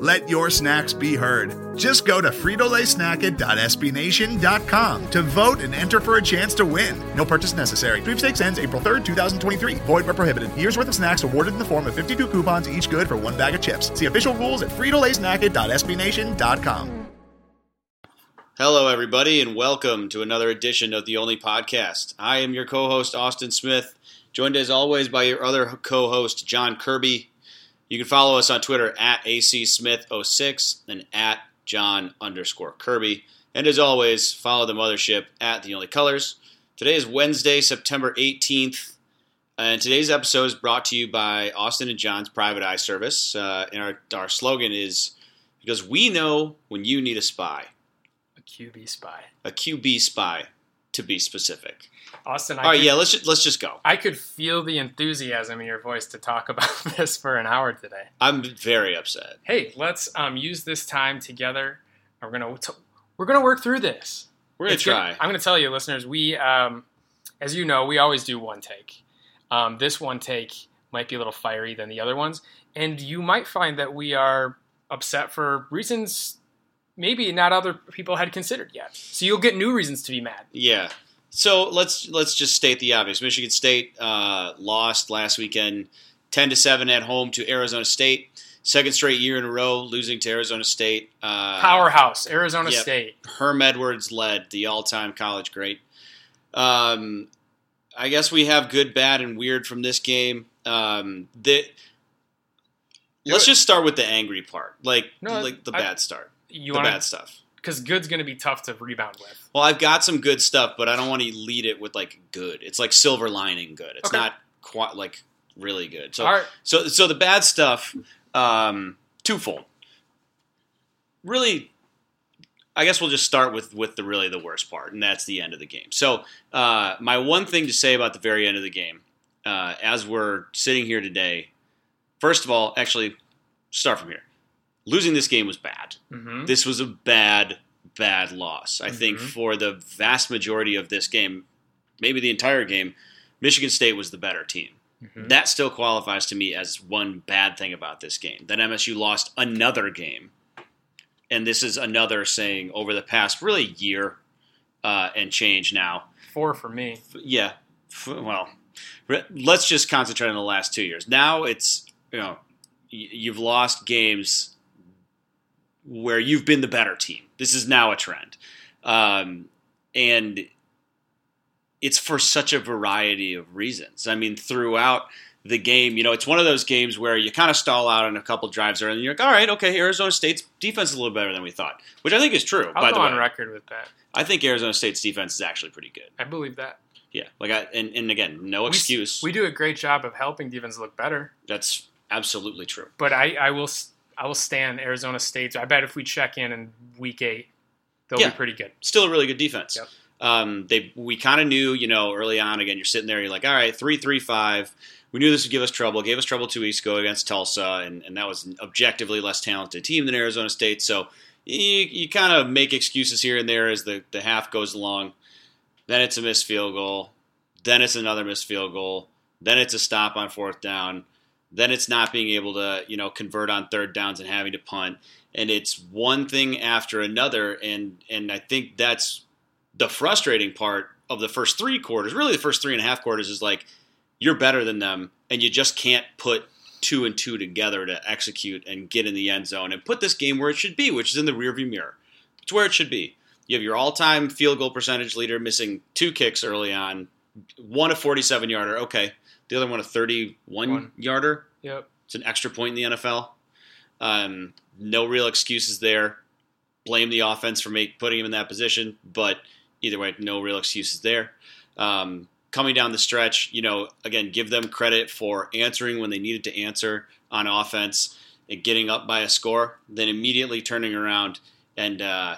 Let your snacks be heard. Just go to fritolaysnacket.sbnation.com to vote and enter for a chance to win. No purchase necessary. Sweepstakes ends April 3rd, 2023. Void where prohibited. Year's worth of snacks awarded in the form of 52 coupons, each good for one bag of chips. See official rules at fritolaysnacket.sbnation.com. Hello, everybody, and welcome to another edition of the Only Podcast. I am your co host, Austin Smith, joined as always by your other co host, John Kirby. You can follow us on Twitter at acsmith06 and at John underscore Kirby. And as always, follow the mothership at The Only Colors. Today is Wednesday, September 18th, and today's episode is brought to you by Austin and John's Private Eye Service. Uh, and our, our slogan is because we know when you need a spy, A QB spy. a QB spy, to be specific. Austin, I All right, could, yeah, let's just, let's just go. I could feel the enthusiasm in your voice to talk about this for an hour today. I'm very upset. Hey, let's um, use this time together. We're gonna t- we're gonna work through this. We're gonna It's gonna- try. I'm gonna tell you, listeners. We, um, as you know, we always do one take. Um, this one take might be a little fiery than the other ones, and you might find that we are upset for reasons maybe not other people had considered yet. So you'll get new reasons to be mad. Yeah. So let's let's just state the obvious. Michigan State uh, lost last weekend, ten to seven at home to Arizona State. Second straight year in a row losing to Arizona State. Uh, Powerhouse, Arizona yep. State. Herm Edwards led the all-time college great. Um, I guess we have good, bad, and weird from this game. Um, the, let's just start with the angry part, like No, like the I- bad start, You the want bad stuff. Because good's going to be tough to rebound with. Well, I've got some good stuff, but I don't want to lead it with like good. It's like silver lining good. It's Okay. not quite like really good. So, right, so, so the bad stuff, um, twofold. Really, I guess we'll just start with with the really the worst part, and that's the end of the game. So, uh, my one thing to say about the very end of the game, uh, as we're sitting here today, first of all, actually, start from here. Losing this game was bad hmm this was a bad, bad loss. I think Mhm. for the vast majority of this game, maybe the entire game, Michigan State was the better team. Mm-hmm. That still qualifies to me as one bad thing about this game. That MSU lost another game. And this is another saying over the past really year uh, and change now. four for me. Yeah, well, let's just concentrate on the last two years. Now it's, you know, you've lost games where you've been the better team. This is now a trend. Um, and it's for such a variety of reasons. I mean, throughout the game, you know, it's one of those games where you kind of stall out on a couple drives early and you're like, all right, okay, Arizona State's defense is a little better than we thought, which I think is true, I'll by go the way. on record with that. I think Arizona State's defense is actually pretty good. I believe that. Yeah, like I and, and again, no We excuse. We, do a great job of helping defense look better, That's absolutely true. but I, I will I will stand Arizona State. I bet if we check in in week eight, they'll Yeah. be pretty good. Still a really good defense. Yep. Um, they we kind of knew, you know, early on. Again, you're sitting there, you're like, all right, three, three, five. We knew this would give us trouble. Gave us trouble two weeks ago against Tulsa, and, and that was an objectively less talented team than Arizona State. So you, you kind of make excuses here and there as the, the half goes along. Then it's a missed field goal. Then it's another missed field goal. Then it's a stop on fourth down. Then it's not being able to, you know, convert on third downs and having to punt. And it's one thing after another. And and I think that's the frustrating part of the first three quarters. Really, the first three and a half quarters is like you're better than them, and you just can't put two and two together to execute and get in the end zone and put this game where it should be, which is in the rearview mirror. It's where it should be. You have your all-time field goal percentage leader missing two kicks early on, one a 47 yarder, okay, the other one a 31 One. yarder. Yep. It's an extra point in the NFL. Um, no real excuses there. Blame the offense for make, putting him in that position, but either way, no real excuses there. Um, coming down the stretch, you know, again, give them credit for answering when they needed to answer on offense. and getting up by a score, then immediately turning around and uh,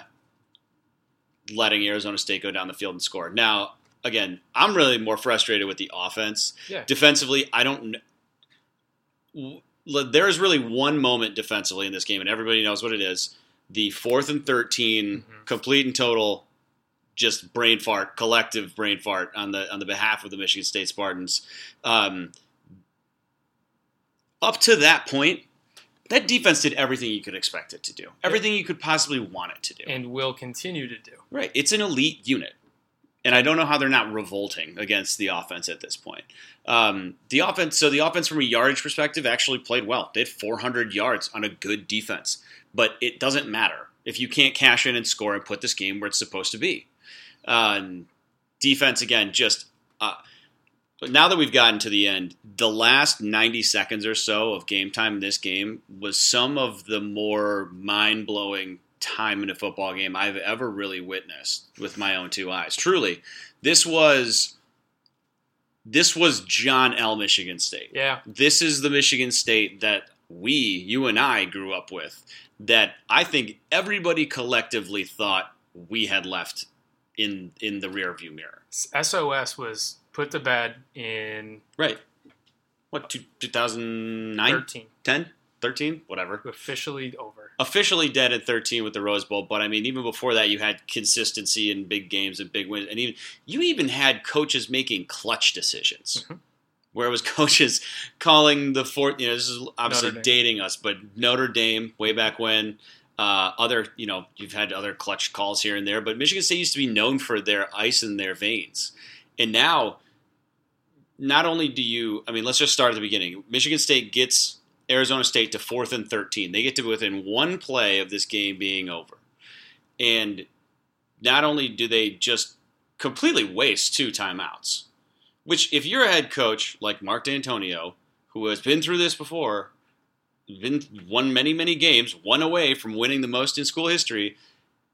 letting Arizona State go down the field and score. Now, again, I'm really more frustrated with the offense. Yeah. Defensively, I don't. There is really one moment defensively in this game, and everybody knows what it is. The fourth and 13, Mhm. complete and total, just brain fart, collective brain fart on the on the behalf of the Michigan State Spartans. Um, up to that point, that defense did everything you could expect it to do, everything you could possibly want it to do. and will continue to do. Right. It's an elite unit. And I don't know how they're not revolting against the offense at this point. Um, the offense, so the offense from a yardage perspective actually played well. They had 400 yards on a good defense, but it doesn't matter if you can't cash in and score and put this game where it's supposed to be. Um, defense again, just uh, now that we've gotten to the end, the last 90 seconds or so of game time in this game was some of the more mind blowing time in a football game I've ever really witnessed with my own two eyes. Truly, this was this was John L. Michigan State. Yeah. This is the Michigan State that we, you and I, grew up with. That I think everybody collectively thought we had left in in the rearview mirror. SOS was put to bed in Right. What, two, 2009? 13, 10? 13? Whatever. officially over. Officially dead at 13 with the Rose Bowl, but I mean, even before that, you had consistency in big games and big wins. And even you even had coaches making clutch decisions. Mhm. Where it was coaches calling the fourth, you know, this is obviously dating us, but Notre Dame, way back when, uh, other, you know, you've had other clutch calls here and there, but Michigan State used to be known for their ice in their veins. And now, not only do you, I mean, let's just start at the beginning. Michigan State gets Arizona State to fourth and 13. They get to within one play of this game being over. And not only do they just completely waste two timeouts, which, if you're a head coach like Mark Dantonio, who has been through this before, been won many, many games, one away from winning the most in school history,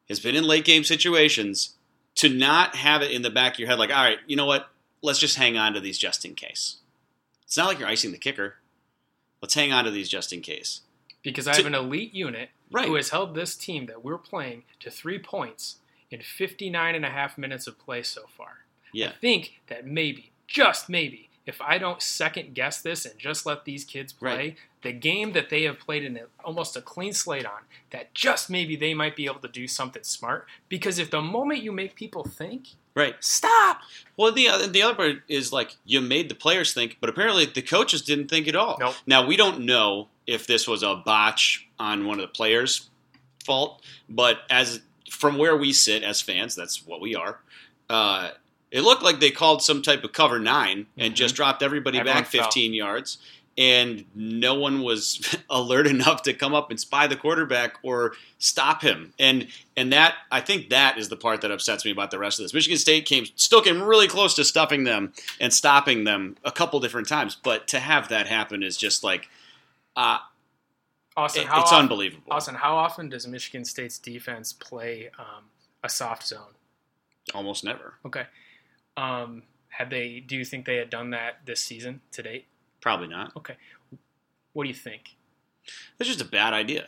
has been in late game situations, to not have it in the back of your head, like, all right, you know what? Let's just hang on to these just in case. It's not like you're icing the kicker. Let's hang on to these just in case. Because I have an elite unit Right. who has held this team that we're playing to three points in 59 and a half minutes of play so far. Yeah. I think that maybe, just maybe, if I don't second guess this and just let these kids play, Right. the game that they have played in a, almost a clean slate on, that just maybe they might be able to do something smart. Because if the moment you make people think, Right. stop, Well, the other, the other part is like you made the players think, but apparently the coaches didn't think at all. Nope. Now we don't know if this was a botch on one of the players' fault, but as from where we sit as fans, that's what we are. Uh, it looked like they called some type of cover 9 and Mhm. just dropped everybody Everyone back fell. 15 yards, and no one was alert enough to come up and spy the quarterback or stop him. And and that I think that is the part that upsets me about the rest of this. Michigan State came still came really close to stuffing them and stopping them a couple different times, but to have that happen is just like uh, Austin, it- how it's often, unbelievable. Austin, how often does Michigan State's defense play um, a soft zone? Almost never. Okay. Um, have they? Do you think they had done that this season to date? Probably not. Okay. What do you think? It's just a bad idea.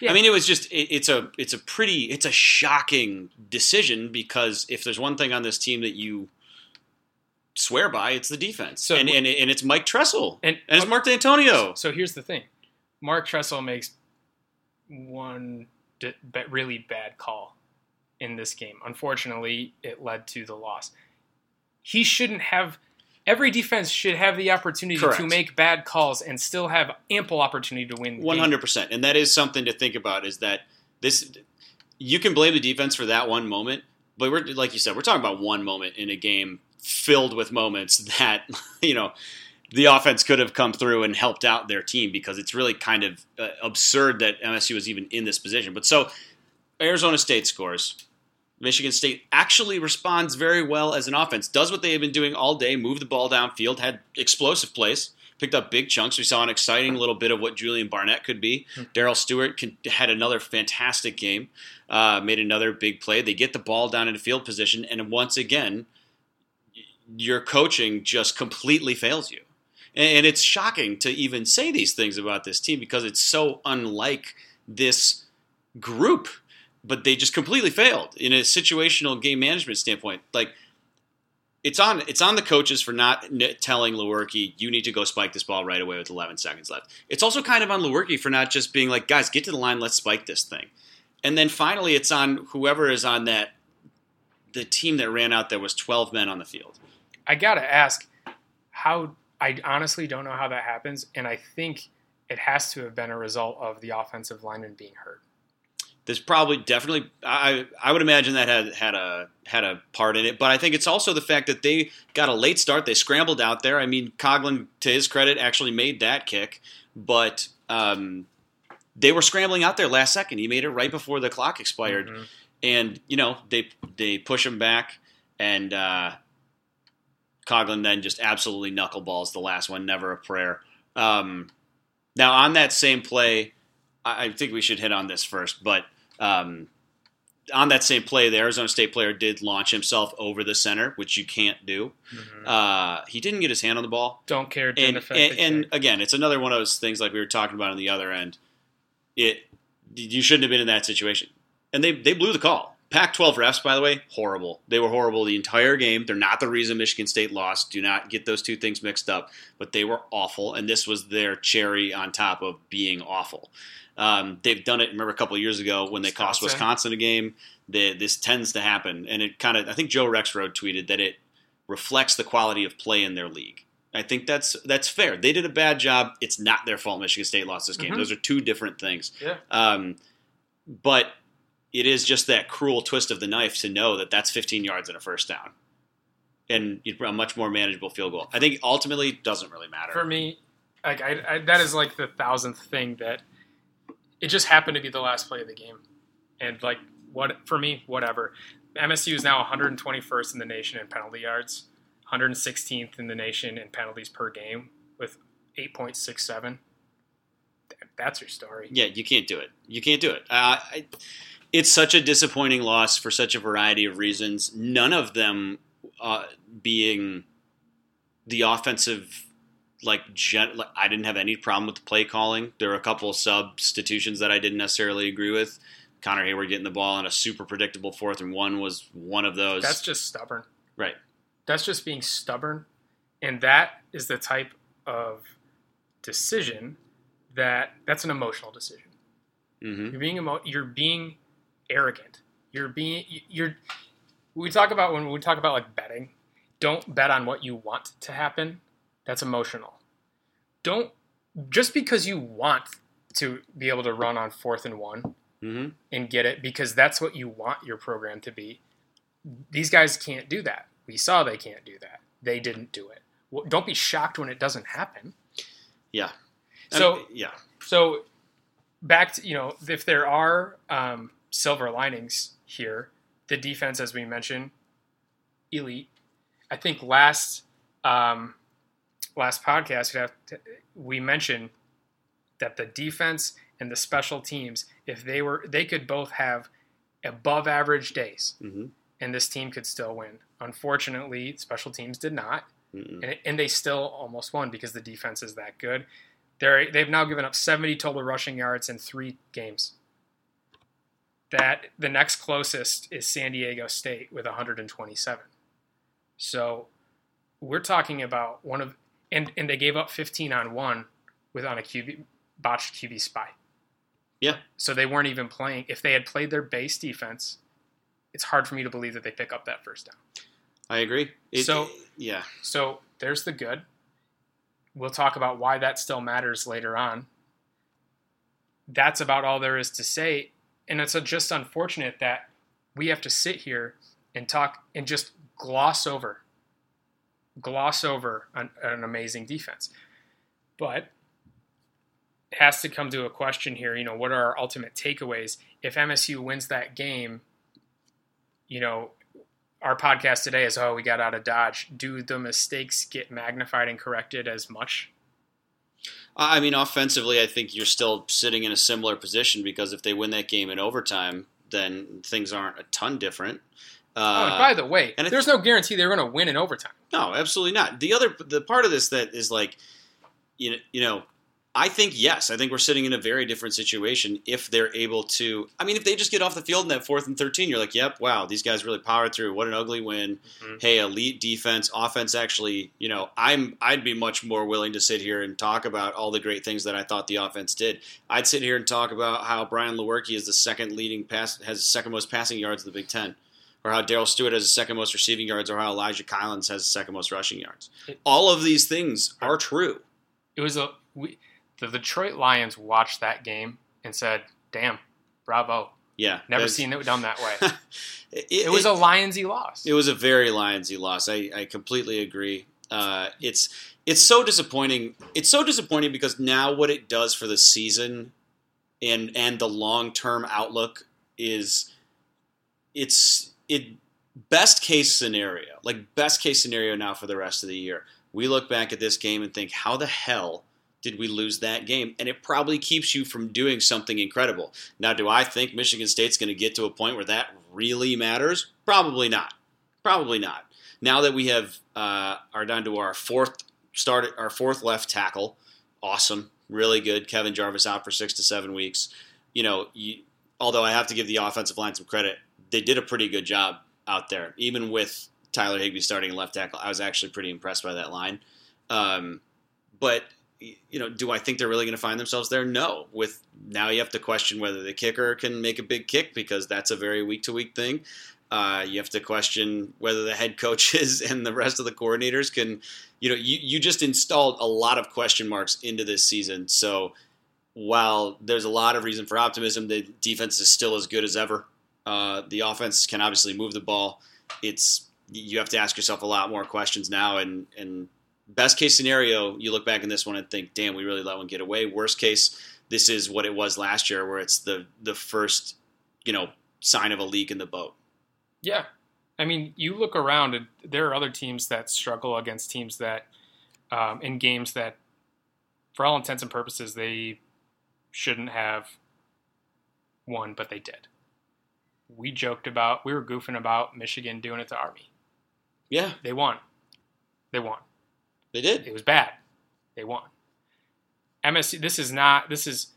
Yeah. I mean, it was just it, it's a it's a pretty it's a shocking decision because if there's one thing on this team that you swear by, it's the defense, So- and, and and it's Mike Tressel And, and it's Mark Dantonio. So here's the thing: Mark Tressel makes one d- really bad call in this game. Unfortunately, it led to the loss. He shouldn't have. Every defense should have the opportunity to make bad calls and still have ample opportunity to win. One hundred percent, and that is something to think about. Is that this? You can blame the defense for that one moment, but we're like you said, we're talking about one moment in a game filled with moments that you know the offense could have come through and helped out their team because it's really kind of uh, absurd that MSU was even in this position. But so Arizona State scores. Michigan State actually responds very well as an offense, does what they have been doing all day, move the ball downfield, had explosive plays, picked up big chunks. We saw an exciting little bit of what Julian Barnett could be. Darrell Stewart can, had another fantastic game, uh, made another big play. They get the ball down into field position, and once again, your coaching just completely fails you. And, and it's shocking to even say these things about this team because it's so unlike this group. But they just completely failed in a situational game management standpoint. Like it's on it's on the coaches for not telling Lewerke you need to go spike this ball right away with 11 seconds left. It's also kind of on Lewerke for not just being like, guys, get to the line, let's spike this thing. And then finally, it's on whoever is on that the team that ran out there was 12 men on the field. I gotta ask, how? I honestly don't know how that happens, and I think it has to have been a result of the offensive lineman being hurt. There's probably definitely I I would imagine that had had a had a part in it, but I think it's also the fact that they got a late start. They scrambled out there. I mean, Coghlin, to his credit, actually made that kick, but um, they were scrambling out there last second. He made it right before the clock expired, Mhm. and you know they they push him back, and uh, Coghlin then just absolutely knuckleballs the last one, never a prayer. Um, now on that same play, I, I think we should hit on this first, but um, on that same play, the Arizona State player did launch himself over the center, which you can't do. Mhm. Uh, he didn't get his hand on the ball, Don't care. And and, and again, it's another one of those things like we were talking about on the other end. It you shouldn't have been in that situation, and they they blew the call. Pac-12 refs, by the way, horrible. They were horrible the entire game. They're not the reason Michigan State lost. Do not get those two things mixed up. But they were awful, and this was their cherry on top of being awful. Um, they've done it. Remember a couple of years ago when they cost Wisconsin. Wisconsin a game. They, this tends to happen, and it kind of. I think Joe Rexrode tweeted that it reflects the quality of play in their league. I think that's that's fair. They did a bad job. It's not their fault. Michigan State lost this game. Mhm. Those are two different things. Yeah. Um, but it is just that cruel twist of the knife to know that that's 15 yards and a first down, and a much more manageable field goal. I think ultimately it doesn't really matter. for me, like I, I, that is like the thousandth thing that it just happened to be the last play of the game, and like what for me, whatever. MSU is now 121st in the nation in penalty yards, 116th in the nation in penalties per game with 8.67. That's your story. Yeah, you can't do it. You can't do it. Uh, I, it's such a disappointing loss for such a variety of reasons. None of them uh, being the offensive. Like, gen- like, I didn't have any problem with the play calling. There were a couple of substitutions that I didn't necessarily agree with. Connor Heyward getting the ball on a super predictable fourth and one was one of those. That's just stubborn. right. That's just being stubborn. And that is the type of decision that that's an emotional decision. hmm You're being emo- you're being arrogant. You're being you're we talk about when we talk about like betting, don't bet on what you want to happen. That's emotional. Don't just because you want to be able to run on fourth and one hmm and get it because that's what you want your program to be. These guys can't do that. We saw they can't do that. They didn't do it. Well, don't be shocked when it doesn't happen. Yeah. So I mean, yeah. so back to you know if there are um, silver linings here, the defense, as we mentioned, elite. I think last um, last podcast to, we mentioned that the defense and the special teams, if they were, they could both have above average days, hmm and this team could still win. Unfortunately, special teams did not and, and they still almost won because the defense is that good. They're they've now given up 70 total rushing yards in three games. That the next closest is San Diego State with 127. So we're talking about one of and and they gave up 15 on one with on a QB botched QB spy. Yeah. So they weren't even playing. If they had played their base defense, it's hard for me to believe that they pick up that first down. I agree. It- So- yeah. So there's the good. We'll talk about why that still matters later on. That's about all there is to say. And it's just unfortunate that we have to sit here and talk and just gloss over, gloss over an, an amazing defense. But it has to come to a question here. You know, what are our ultimate takeaways? If MSU wins that game, you know, our podcast today is oh we got out of dodge do the mistakes get magnified and corrected as much I mean, offensively, I think you're still sitting in a similar position because if they win that game in overtime, then things aren't a ton different. Oh, Uh, and by the way and there's no guarantee they're going to win in overtime no, absolutely not. The other, the part of this that is like, you know, you know, I think yes. I think we're sitting in a very different situation if they're able to. I mean, if they just get off the field in that fourth and thirteen, you're like, "Yep, wow, these guys really powered through. What an ugly win." Mhm. Hey, elite defense, offense. Actually, you know, I'm I'd be much more willing to sit here and talk about all the great things that I thought the offense did. I'd sit here and talk about how Brian Lewerke is the second leading pass has the second most passing yards in the Big Ten. Or how Darrell Stewart has the second most receiving yards, or how Elijah Collins has the second most rushing yards. It- All of these things are true. It was a we, the Detroit Lions watched that game and said, "Damn, bravo! Yeah, Never seen it done that way." it, It was a Lionsy loss. It was a very Lionsy loss. I, I completely agree. Uh, it's it's so disappointing. It's so disappointing because now what it does for the season and and the long term outlook is it's it best case scenario like best case scenario now for the rest of the year. We look back at this game and think, how the hell did we lose that game? And it probably keeps you from doing something incredible. Now, do I think Michigan State's going to get to a point where that really matters? Probably not. Probably not. Now that we have uh, are down to our fourth start, our fourth left tackle, awesome, really good. Kevin Jarvis out for six to seven weeks. You know, you, although I have to give the offensive line some credit, they did a pretty good job out there, even with Tyler Higby starting left tackle. I was actually pretty impressed by that line. Um, but you know, do I think they're really going to find themselves there? No. With now, you have to question whether the kicker can make a big kick because that's a very week to week thing. Uh, you have to question whether the head coaches and the rest of the coordinators can. You know, you, you just installed a lot of question marks into this season. So while there's a lot of reason for optimism, the defense is still as good as ever. Uh, the offense can obviously move the ball. It's you have to ask yourself a lot more questions now, and and best case scenario, you look back in this one and think, damn, we really let one get away. Worst case, this is what it was last year, where it's the the first, you know, sign of a leak in the boat. Yeah. I mean, you look around and there are other teams that struggle against teams that, um, in games that, for all intents and purposes, they shouldn't have won, but they did. We joked about, we were goofing about Michigan doing it to Army. Yeah, They won. They won. they did. It was bad. They won. MSC. This is not. This is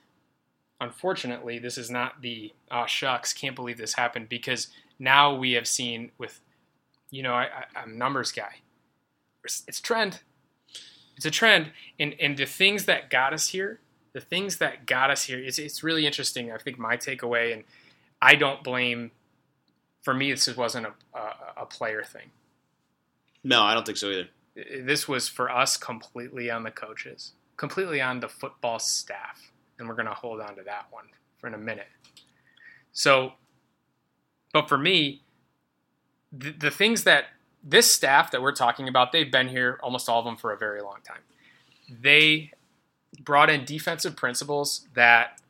unfortunately. This is not the ah shucks. Can't believe this happened because now we have seen with, you know, I, I, I'm a numbers guy. It's, it's trend. It's a trend, and and the things that got us here, the things that got us here, it's it's really interesting. I think my takeaway, and I don't blame. For me, this wasn't a, a, a player thing No, I don't think so either. this was for us completely on the coaches, completely on the football staff, and we're going to hold on to that one for in a minute. So, but for me, the, the things that this staff that we're talking about, they've been here almost all of them for a very long time. They brought in defensive principles that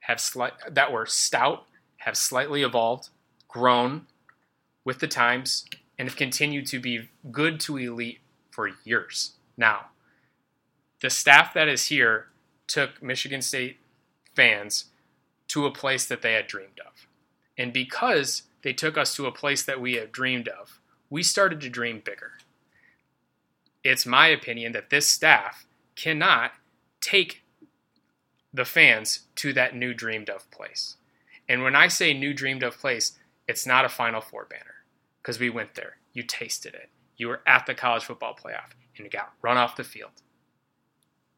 have slight that were stout, have slightly evolved, grown with the times, and have continued to be good to elite for years now. The staff that is here took Michigan State fans to a place that they had dreamed of. And because they took us to a place that we had dreamed of, we started to dream bigger. It's my opinion that this staff cannot take the fans to that new dreamed of place. And when I say new dreamed of place, it's not a Final Four banner because we went there. You tasted it. You were at the college football playoff and you got run off the field.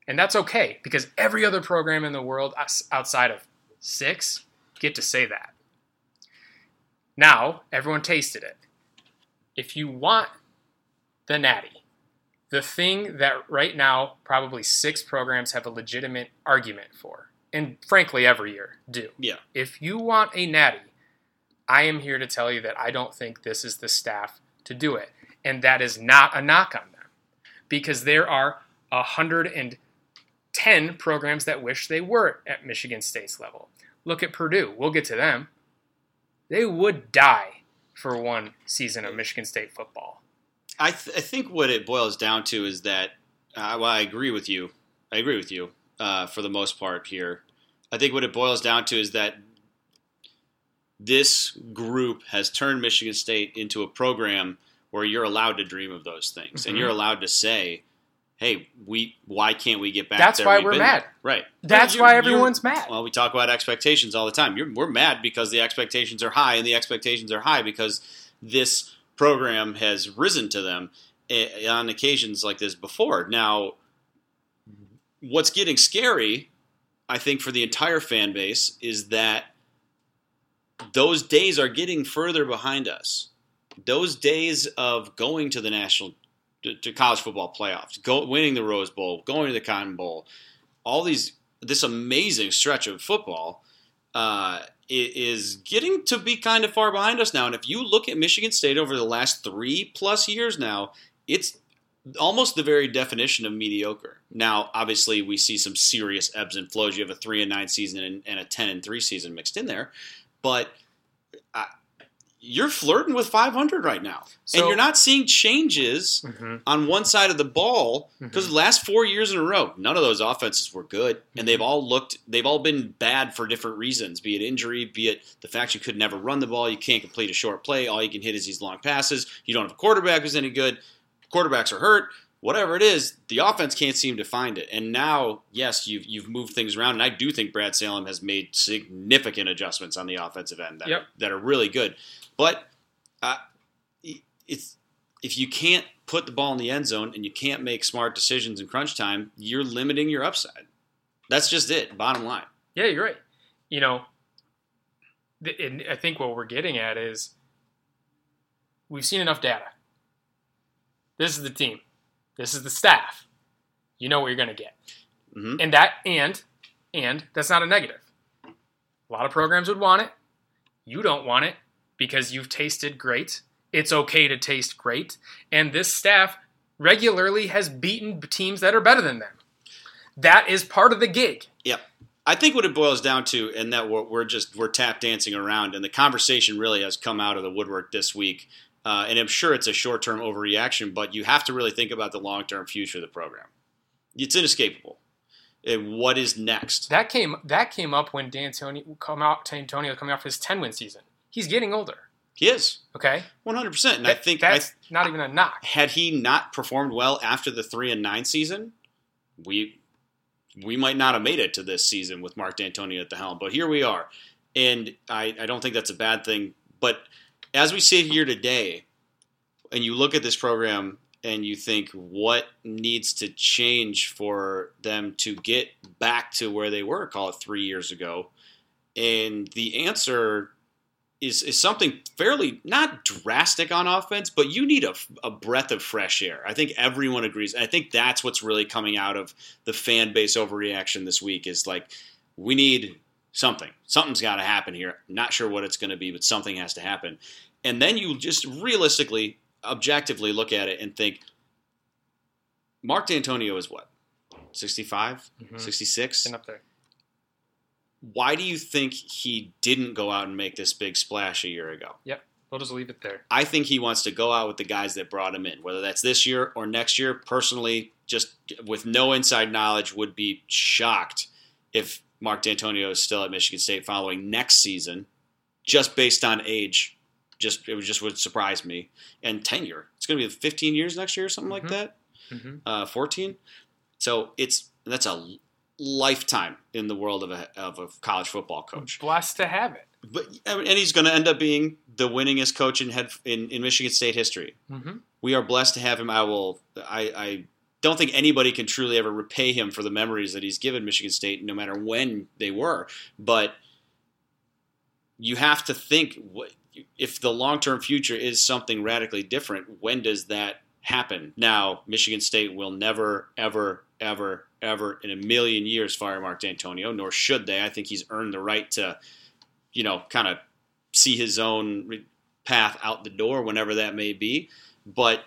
And that's okay because every other program in the world outside of six get to say that. Now, everyone tasted it. If you want the natty, the thing that right now probably six programs have a legitimate argument for, and frankly, every year do. Yeah. If you want a natty, I am here to tell you that I don't think this is the staff to do it. And that is not a knock on them because there are 110 programs that wish they were at Michigan State's level. Look at Purdue. We'll get to them. They would die for one season of Michigan State football. I, th- I think what it boils down to is that, uh, well, I agree with you. I agree with you uh, for the most part here. I think what it boils down to is that this group has turned Michigan State into a program where you're allowed to dream of those things and Mhm. you're allowed to say, hey, we why can't we get back? That's why We've we're mad. right? That's why everyone's mad. Well, we talk about expectations all the time. You're, we're mad because the expectations are high, and the expectations are high because this program has risen to them eh, on occasions like this before. Now, what's getting scary, I think, for the entire fan base is that those days are getting further behind us. Those days of going to the national to, to college football playoffs, go, winning the Rose Bowl, going to the Cotton Bowl, all these this amazing stretch of football uh, is getting to be kind of far behind us now. And if you look at Michigan State over the last three plus years now, it's almost the very definition of mediocre. Now, obviously, we see some serious ebbs and flows. You have a three and nine season and, and a ten and three season mixed in there, but uh, you're flirting with 500 right now, and you're not seeing changes Mhm. on one side of the ball because Mhm. the last four years in a row, none of those offenses were good, and they've all looked, they've all been bad for different reasons, be it injury, be it the fact you could never run the ball, you can't complete a short play, all you can hit is these long passes, you don't have a quarterback who's any good, quarterbacks are hurt, whatever it is, the offense can't seem to find it. And now, yes, you've you've moved things around, and I do think Brad Salem has made significant adjustments on the offensive end that, Yep. are, that are really good, but uh, it's if you can't put the ball in the end zone and you can't make smart decisions in crunch time, you're limiting your upside. That's just it. Bottom line. Yeah, you're right. You know, and I think what we're getting at is we've seen enough data. This is the team. This is the staff. You know what you're going to get. Mhm. And that and and that's not a negative. A lot of programs would want it. You don't want it because you've tasted great. It's okay to taste great. And this staff regularly has beaten teams that are better than them. That is part of the gig. Yep. I think what it boils down to, and that we're, we're just we're tap dancing around, and the conversation really has come out of the woodwork this week. Uh, and I'm sure it's a short term overreaction, but you have to really think about the long term future of the program. It's inescapable. And what is next? That came that came up when Dantonio come out Dantonio coming off his ten win season. He's getting older. He is Okay, 100, percent and I That- think I, that's not even a knock. had he not performed well after the three and nine season, we we might not have made it to this season with Mark Dantonio at the helm. But here we are, and I, I don't think that's a bad thing. But as we sit here today, and you look at this program and you think what needs to change for them to get back to where they were, call it three years ago, and the answer is is something fairly not drastic on offense, but you need a, a breath of fresh air. I think everyone agrees. I think that's what's really coming out of the fan base overreaction this week is like we need something. Something's got to happen here. Not sure what it's going to be, but something has to happen. And then you just realistically, objectively look at it and think Mark Dantonio is what? 65, Mhm. 66? Getting up there. Why do you think he didn't go out and make this big splash a year ago? Yep. We'll just leave it there. I think he wants to go out with the guys that brought him in, whether that's this year or next year. Personally, just with no inside knowledge, would be shocked if Mark Dantonio is still at Michigan State following next season, just based on age. Just it just would surprise me and tenure. It's going to be 15 years next year or something like Mhm. that. Mhm. Uh, 14. So it's that's a lifetime in the world of a of a college football coach. Blessed to have it. But and he's going to end up being the winningest coach in head in, in Michigan State history. Mm-hmm. We are blessed to have him. I will. I, I don't think anybody can truly ever repay him for the memories that he's given Michigan State, no matter when they were. But you have to think if the long term future is something radically different. When does that happen? Now, Michigan State will never, ever, ever, ever in a million years fire Mark Dantonio, nor should they. I think he's earned the right to, you know, kind of see his own path out the door whenever that may be. But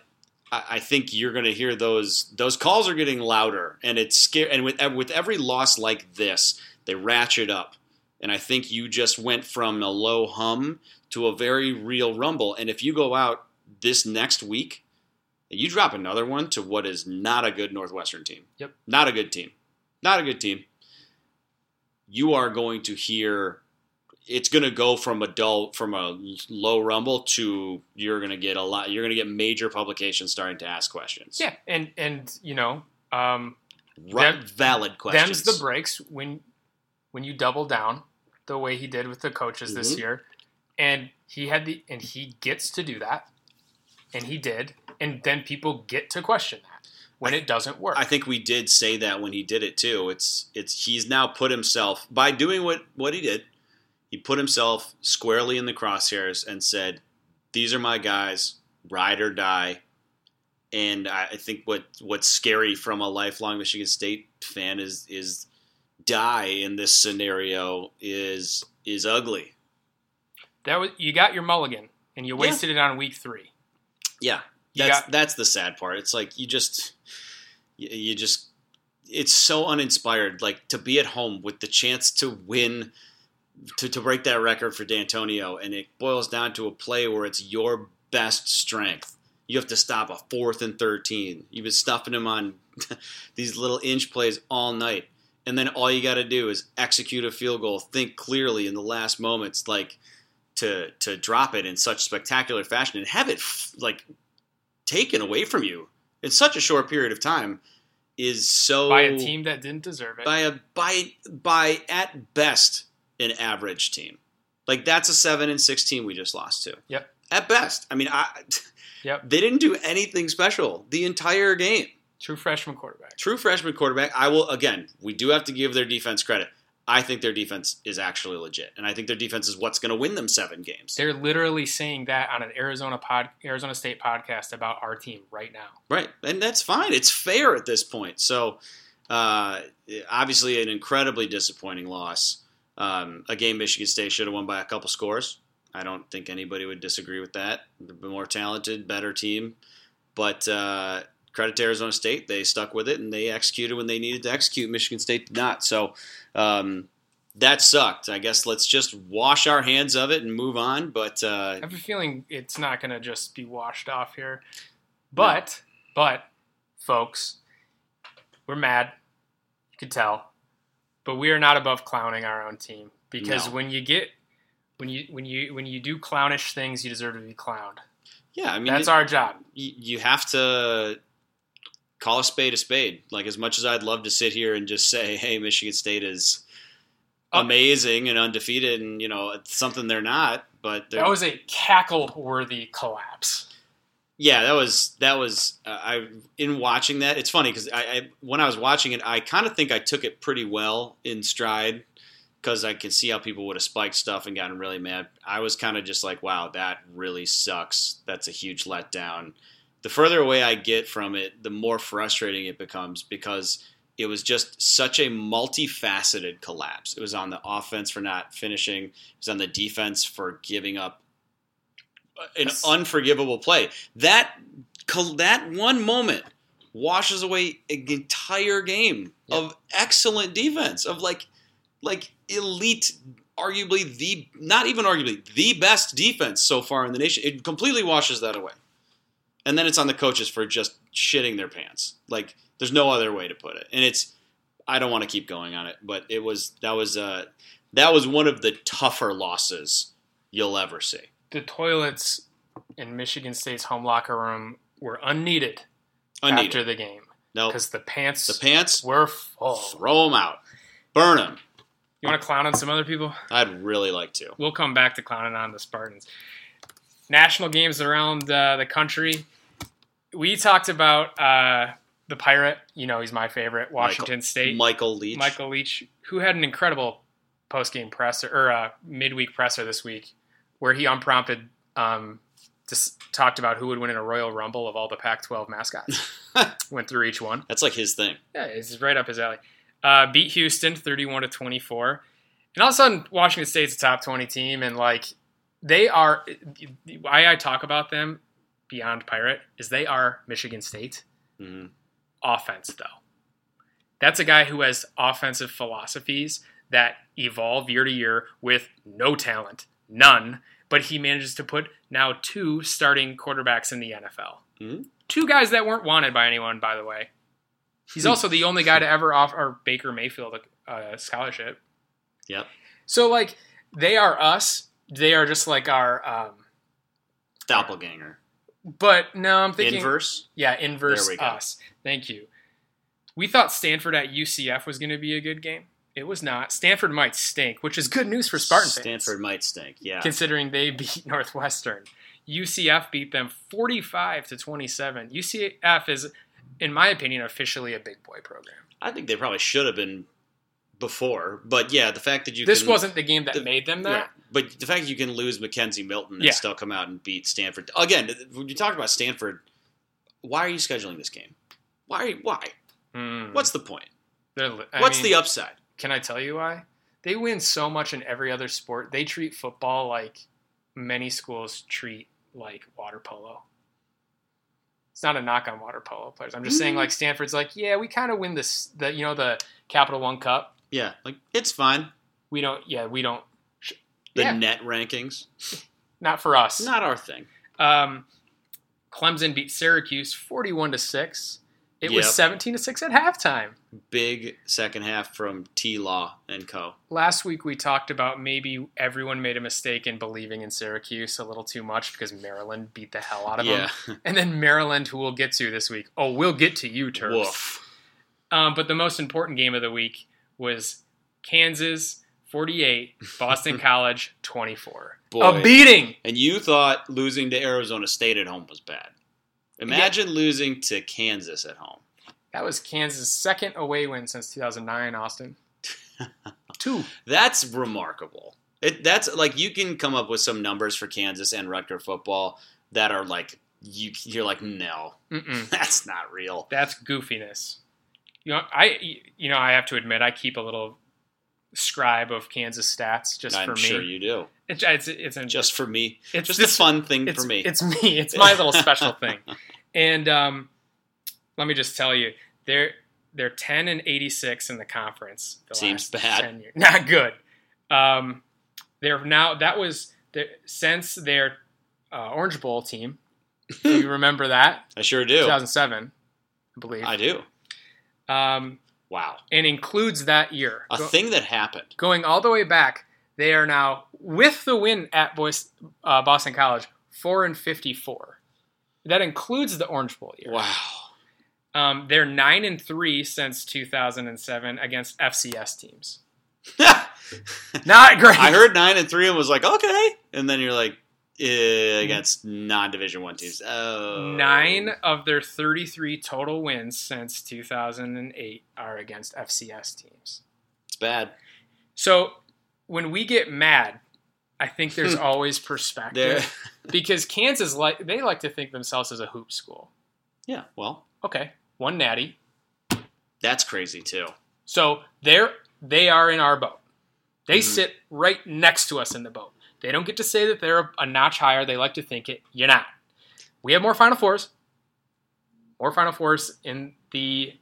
I, think you're going to hear those those calls are getting louder, and it's scary. And with with every loss like this, they ratchet up. And I think you just went from a low hum to a very real rumble. And if you go out this next week, and you drop another one to what is not a good Northwestern team. Yep. Not a good team. Not a good team. You are going to hear it's going to go from a dull from a low rumble to you're going to get a lot you're going to get major publications starting to ask questions. Yeah, and and you know, Um, Right, Them- valid questions. them's the breaks when when you double down the way he did with the coaches this Mhm. year, and he had the and he gets to do that, and he did, and then people get to question that when it doesn't work. I think we did say that when he did it too. It's it's he's now put himself by doing what what he did. He put himself squarely in the crosshairs and said, "These are my guys, ride or die." And I, I think what what's scary from a lifelong Michigan State fan is is die in this scenario is is ugly. that was you got your mulligan, and you Yeah. wasted it on week three. Yeah, that's got- that's the sad part. It's like you just you just it's so uninspired. Like to be at home with the chance to win to, to break that record for Dantonio, and it boils down to a play where it's your best strength. You have to stop a fourth and thirteen. You've been stuffing him on these little inch plays all night, and then all you got to do is execute a field goal, think clearly in the last moments, like to to drop it in such spectacular fashion and have it like taken away from you in such a short period of time is so by a team that didn't deserve it. by a by by at best an average team. Like that's a seven and six team we just lost to. Yep. At best, I mean, I Yep. they didn't do anything special the entire game. True freshman quarterback. True freshman quarterback. I will again. We do have to give their defense credit. I think their defense is actually legit, and I think their defense is what's going to win them seven games. They're literally saying that on an Arizona pod, Arizona State podcast about our team right now. Right, and that's fine. It's fair at this point. So, uh, obviously, an incredibly disappointing loss. Um, a game Michigan State should have won by a couple scores. I don't think anybody would disagree with that. The more talented, better team, but uh, credit to Arizona State. They stuck with it and they executed when they needed to execute. Michigan State did not. So. Um, that sucked. I guess let's just wash our hands of it and move on. But uh, I have a feeling it's not going to just be washed off here. But, but, folks, we're mad. You could tell, but we are not above clowning our own team because No. when you get when you when you when you do clownish things, you deserve to be clowned. yeah, I mean, That's it- our job. you, have to call a spade a spade. Like as much as I'd love to sit here and just say, "Hey, Michigan State is Oh. amazing and undefeated," and you know it's something they're not, but they're, That was a cackle-worthy collapse. Yeah, that was that was uh, I in watching that. It's funny because I, I when I was watching it, I kind of think I took it pretty well in stride because I could see how people would have spiked stuff and gotten really mad. I was kind of just like, wow, that really sucks. That's a huge letdown. The further away I get from it, the more frustrating it becomes because it was just such a multifaceted collapse. It was on the offense for not finishing, it was on the defense for giving up an unforgivable play. That that one moment washes away an entire game of excellent defense of like like elite arguably the not even arguably the best defense so far in the nation. It completely washes that away. And then it's on the coaches for just shitting their pants. Like there's no other way to put it. And it's i don't want to keep going on it but it was that was uh that was one of the tougher losses you'll ever see The toilets in Michigan State's home locker room were unneeded, Unneeded. after the game no because the pants the pants were full. throw them out burn them You want to clown on some other people? i'd really like to We'll come back to clowning on the Spartans. National games around uh, the country. We talked about uh, the Pirate. You know, he's my favorite. Washington State. michael leach Michael Leach, who had an incredible post game presser or uh, midweek presser this week, where he unprompted um, just talked about who would win in a Royal Rumble of all the Pac-12 mascots. Went through each one. that's like his thing Yeah, it's right up his alley. Uh, beat Houston 31 to 24. And all of a sudden, Washington State's a top 20 team. And, like, they are, why I talk about them beyond Pirate is they are Michigan State Mhm. offense, though. That's a guy who has offensive philosophies that evolve year to year with no talent, none. But he manages to put now two starting quarterbacks in the NFL. Mhm. Two guys that weren't wanted by anyone, by the way. He's Hmm. also the only guy to ever offer Baker Mayfield a, a scholarship. Yep. So, like, they are us. They are just like our. Um, doppelganger but no, I'm thinking. inverse Yeah, inverse There we go. us. Thank you. We thought Stanford at UCF was going to be a good game. It was not. Stanford might stink, which is good news for Spartan fans. Stanford might stink. Yeah. considering they beat Northwestern. UCF beat them 45 to 27. UCF is, in my opinion, officially a big boy program. I think they probably should have been before, but yeah, the fact that you This can, wasn't the game that the- made them Right. that. But the fact that you can lose McKenzie Milton and Yeah. still come out and beat Stanford again. When you talk about Stanford, why are you scheduling this game? Why? Why? Hmm. What's the point? They're What's mean, the upside? Can I tell you why? They win so much in every other sport. They treat football like many schools treat like water polo. It's not a knock on water polo players. I'm just saying, Mm. like Stanford's, like, yeah, we kind of win this, the you know, the Capital One Cup. Yeah, like it's fine. We don't, yeah, we don't, The Yeah. net rankings, not for us. not our thing. Um, Clemson beat Syracuse 41 to six. It was 17 to six at halftime. Big second half from T Law and Co. Last week we talked about maybe everyone made a mistake in believing in Syracuse a little too much because Maryland beat the hell out of Yeah, them. And then Maryland, who we'll get to this week. Oh, we'll get to you, Terps. Um, but the most important game of the week was Kansas 48, Boston College 24. Boy. A beating. And you thought losing to Arizona State at home was bad. Imagine losing to Kansas at home. That was Kansas' second away win since 2009, Austin. Two. That's remarkable. It, that's like you can come up with some numbers for Kansas and Rutger football that are like you. You're like, no, Mm-mm. that's not real. That's goofiness. You know, I you know I have to admit I keep a little scribe of Kansas stats just I'm for me. sure you do. It's it's it's, Just for me. it's Just this- a fun thing for me. It's me. It's my little special thing. And um, let me just tell you, they're they're ten and eighty six in the conference. The Seems last bad. 10 years. Not good. Um, they're now that was since their uh, Orange Bowl team. Do you remember that? I sure do. 2007, I believe. I do. um, Wow. and includes that year. A Go- thing that happened. going all the way back, they are now with the win at Boys, uh, Boston College, four and fifty-four. That includes the Orange Bowl year. Wow. Um, they're nine and three since 2007 against FCS teams. Not great. I heard nine and three and was like, okay. And then you're like, against non-division one teams. Oh, nine of their 33 total wins since 2008 are against FCS teams. It's bad. So when we get mad, I think there's always perspective because Kansas like they like to think themselves as a hoop school. Yeah. Well, Okay, one natty. that's crazy too. So they're they are in our boat. They Mhm. sit right next to us in the boat. They don't get to say that they're a notch higher. They like to think it. You're not. We have more Final Fours. More Final Fours in the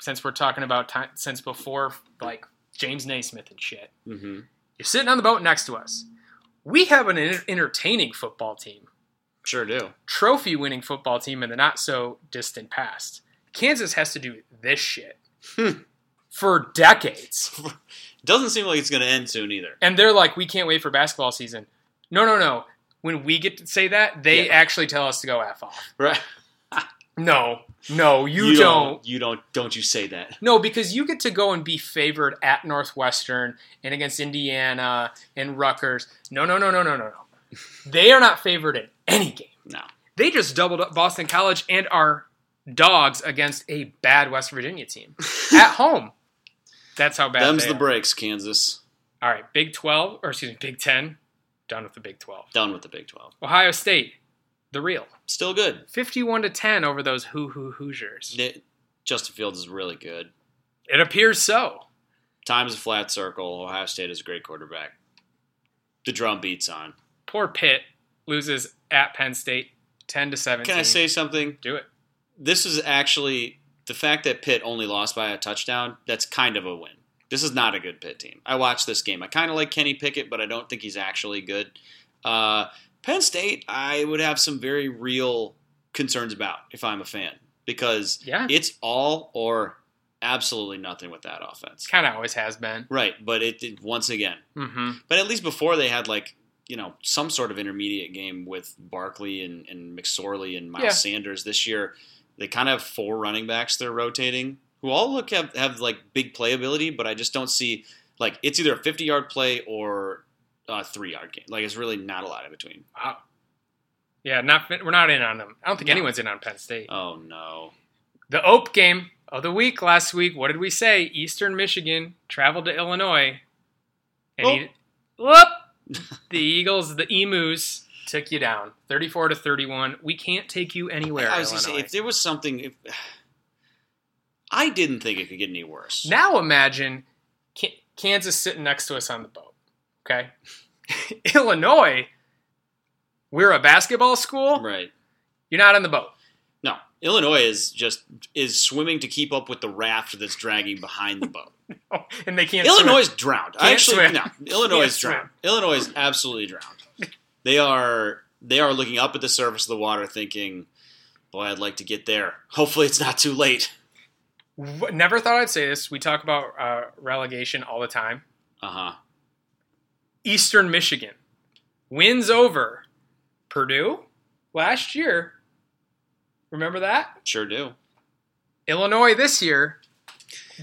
since we're talking about time since before like James Naismith and shit. hmm You're sitting on the boat next to us. We have an entertaining football team, Sure do. trophy winning football team in the not so distant past. Kansas has to do this shit Hmm. for decades. Doesn't seem like it's going to end soon either. And they're like, we can't wait for basketball season. No, no, no. When we get to say that, they Yeah. actually tell us to go F off. Right. No, no, you, don't. You don't. Don't you say that? No, because you get to go and be favored at Northwestern and against Indiana and Rutgers. No, no, no, no, no, no, no. They are not favored in any game. No. They just doubled up Boston College and are dogs against a bad West Virginia team at home. That's how bad. Them's the are. breaks, Kansas. All right, Big Twelve, or excuse me, Big Ten. Done with the Big Twelve. Done with the Big Twelve. Ohio State, the real, Still good. fifty-one to ten over those Hoo Hoo Hoosiers. Ni- Justin Fields is really good. It appears so. Time's a flat circle. Ohio State is a great quarterback. The drum beats on. Poor Pitt loses at Penn State, ten to seventeen. Can I say something? do it? This is actually the fact that Pitt only lost by a touchdown. That's kind of a win. This is not a good Pitt team. I watched this game. I kind of like Kenny Pickett, but I don't think he's actually good. Uh, Penn State, I would have some very real concerns about if I'm a fan because Yeah, it's all or absolutely nothing with that offense. kind of always has been. Right, but it did once again. Mm-hmm. But at least before they had like you know some sort of intermediate game with Barkley and, and McSorley and Miles Yeah. Sanders. This year they kind of have four running backs they're rotating who all look have, have like big playability, but I just don't see like it's either a 50 yard play or a three yard game. Like it's really not a lot in between. Wow. Yeah, not we're not in on them. I don't think No. anyone's in on Penn State. Oh no. The Ope game of the week last week. What did we say? Eastern Michigan traveled to Illinois, and oh. he, whoop, the Eagles, the Emus, took you down, thirty-four to thirty-one. We can't take you anywhere. I was gonna say Illinois. if there was something, if, I didn't think it could get any worse. Now imagine Kansas sitting next to us on the boat. Okay, Illinois. We're a basketball school. Right. You're not on the boat. No, Illinois is just is swimming to keep up with the raft that's dragging behind the boat. and they can't. Illinois swim. is drowned. Can't Actually, swim. no, Illinois drowned. Illinois is absolutely drowned. They are they are looking up at the surface of the water, thinking, "Boy, I'd like to get there. Hopefully, it's not too late." Never thought I'd say this. We talk about uh, relegation all the time. Uh huh. Eastern Michigan wins over Purdue last year. Remember that? Sure do. Illinois this year.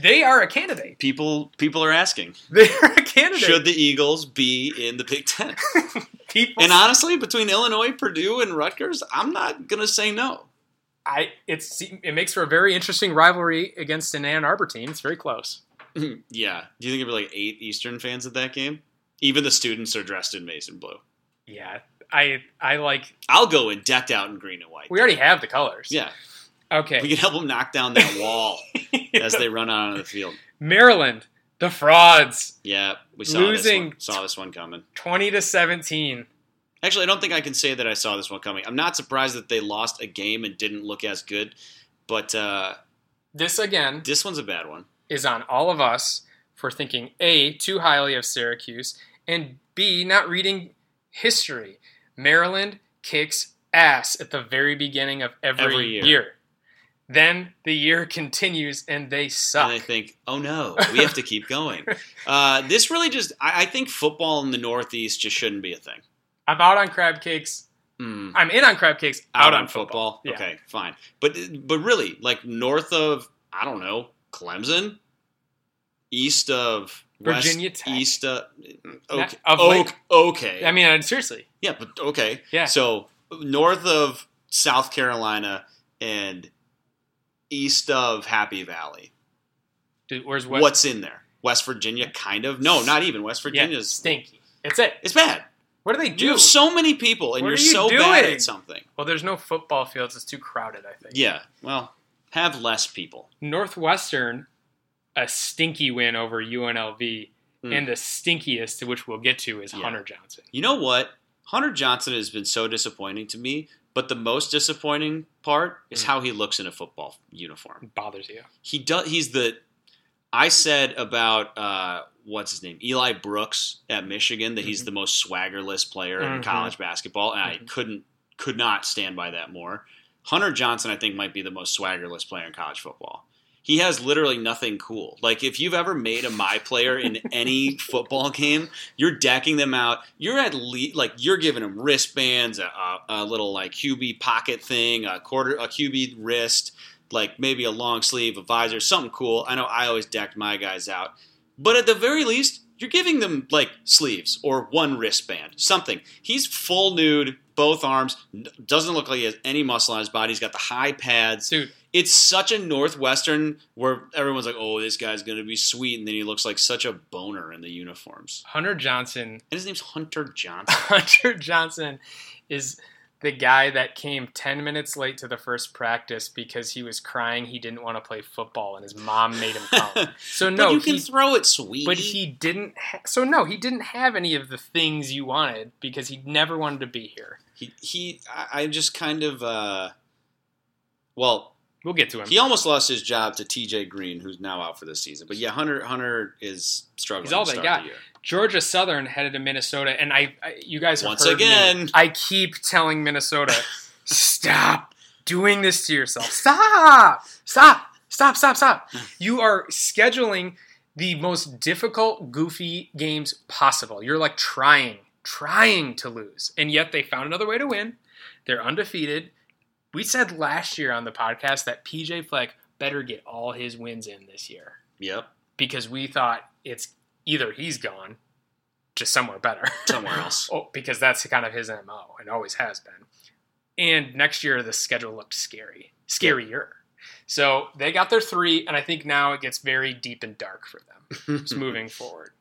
They are a candidate. People people are asking, They are a candidate. should the Eagles be in the Big Ten? people? and honestly, between Illinois, Purdue, and Rutgers, I'm not gonna say no. I it's it makes for a very interesting rivalry against an Ann Arbor team. It's very close. Mm-hmm. yeah. Do you think there'll be like eight Eastern fans at that game? Even the students are dressed in Mason blue. Yeah, I I like. I'll go in decked out in green and white. We already have the colors. yeah, Okay. we can help them knock down that wall as they run out on the field. Maryland, the frauds, Yeah, we saw Losing this one. Saw this one coming. twenty to seventeen. Actually, I don't think I can say that I saw this one coming. I'm not surprised that they lost a game and didn't look as good, but uh, This again this one's a bad one. is on all of us for thinking A, too highly of Syracuse, and B, not reading history. Maryland kicks ass at the very beginning of every, Every year. year. Then the year continues and they suck. And I think, oh no, we have to keep going. Uh, this really just, I, I think football in the Northeast just shouldn't be a thing. I'm out on crab cakes. Mm. I'm in on crab cakes. Out, on, football. Yeah. Okay, fine. But but really, like north of I don't know Clemson, east of West- Virginia Tech. east of okay, of okay. I mean, uh, seriously. yeah, but okay. Yeah. So north of South Carolina and east of Happy Valley, Dude, where's what? what's in there? West Virginia, kind of. No, not even West yeah, Virginia's. stinky. It's it. It's bad. What do they do? You have so many people, and What you're you so bad at something. well, there's no football fields. It's too crowded. I think. Yeah. Well, have less people. Northwestern, a stinky win over UNLV, Mm. and the stinkiest, which we'll get to, is Yeah. Hunter Johnson. You know what? Hunter Johnson has been so disappointing to me, but the most disappointing part is Mm. how he looks in a football uniform. It bothers you. He does. He's the. I said about uh, what's his name, Eli Brooks at Michigan, that he's Mhm. the most swaggerless player in Mhm. college basketball, and I Mhm. couldn't could not stand by that more. Hunter Johnson, I think, might be the most swaggerless player in college football. He has literally nothing cool. Like if you've ever made a my player in any football game, you're decking them out. You're at least like you're giving them wristbands, a, a, a little like QB pocket thing, a quarter, a QB wrist, like maybe a long sleeve, a visor, something cool. I know I always decked my guys out, but at the very least, you're giving them like sleeves or one wristband, something. He's full nude, both arms, doesn't look like he has any muscle on his body. He's got the high pads Dude, it's such a northwestern where everyone's like, "Oh, this guy's gonna be sweet," and then he looks like such a boner in the uniforms. Hunter Johnson, And his name's Hunter Johnson. Hunter Johnson is the guy that came 10 minutes late to the first practice because he was crying he didn't want to play football and his mom made him come. So but no, you can he, throw it, sweet. but he didn't ha- so no, he didn't have any of the things you wanted because he never wanted to be here. He, he I, I just kind of, uh, well, We'll get to him. he almost lost his job to T.J. Green, who's now out for the season. But yeah, Hunter Hunter is struggling. He's all they got. the. Georgia Southern headed to Minnesota, and I, I you guys have Once heard me. again. I keep telling Minnesota, stop doing this to yourself. Stop, stop, stop, stop, stop. You are scheduling the most difficult, goofy games possible. You're like trying, trying to lose, and yet they found another way to win. They're undefeated. We said last year on the podcast that PJ Fleck better get all his wins in this year Yep. because we thought it's either he's gone to somewhere better. Somewhere else. oh, because that's kind of his MO and always has been. And next year, the schedule looked scary, scarier. So they got their three, and I think now it gets very deep and dark for them just moving forward.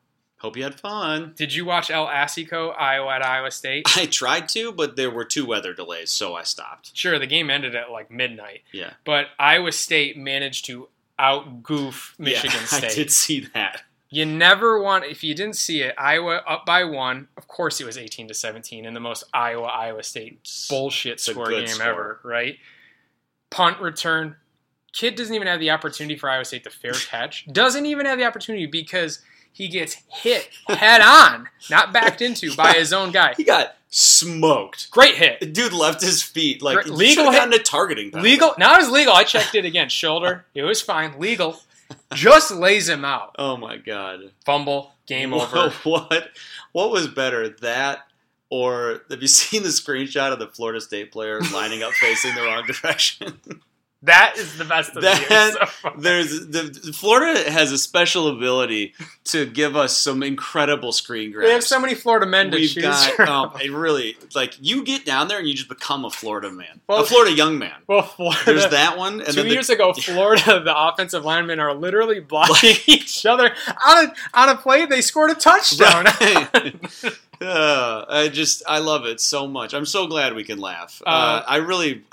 Hope you had fun. Did you watch El Assico, Iowa at Iowa State? I tried to, but there were two weather delays, so I stopped. Sure, the game ended at like midnight, Yeah. but Iowa State managed to outgoof Michigan yeah, State. I did see that. You never want if you didn't see it. Iowa up by one. Of course, it was eighteen to seventeen in the most Iowa Iowa State bullshit score game score. ever. Right? Punt return. Kid doesn't even have the opportunity for Iowa State to fair catch. Doesn't even have the opportunity because he gets hit head on, not backed into by his own guy. He got smoked. Great hit. Dude left his feet. Like Great- legal hit- gotten a targeting penalty. Legal. Now it's legal. I checked it again. Shoulder. It was fine. Legal. Just lays him out. Oh my god. Fumble. Game Wha- over. What? What was better, that or have you seen the screenshot of the Florida State player lining up facing the wrong direction? That is the best of the year. That- so far. There's the Florida has a special ability to give us some incredible screen grabs. We have so many Florida men to We've choose got from. um, it really like you get down there and you just become a Florida man, Well- a Florida young man. well, Florida. There's that one, and Two then the, years ago, Florida, the offensive linemen are literally blocking each other on a on a play. They scored a touchdown. Right. Uh, I just I love it so much. I'm so glad we can laugh. Uh, Uh, I really,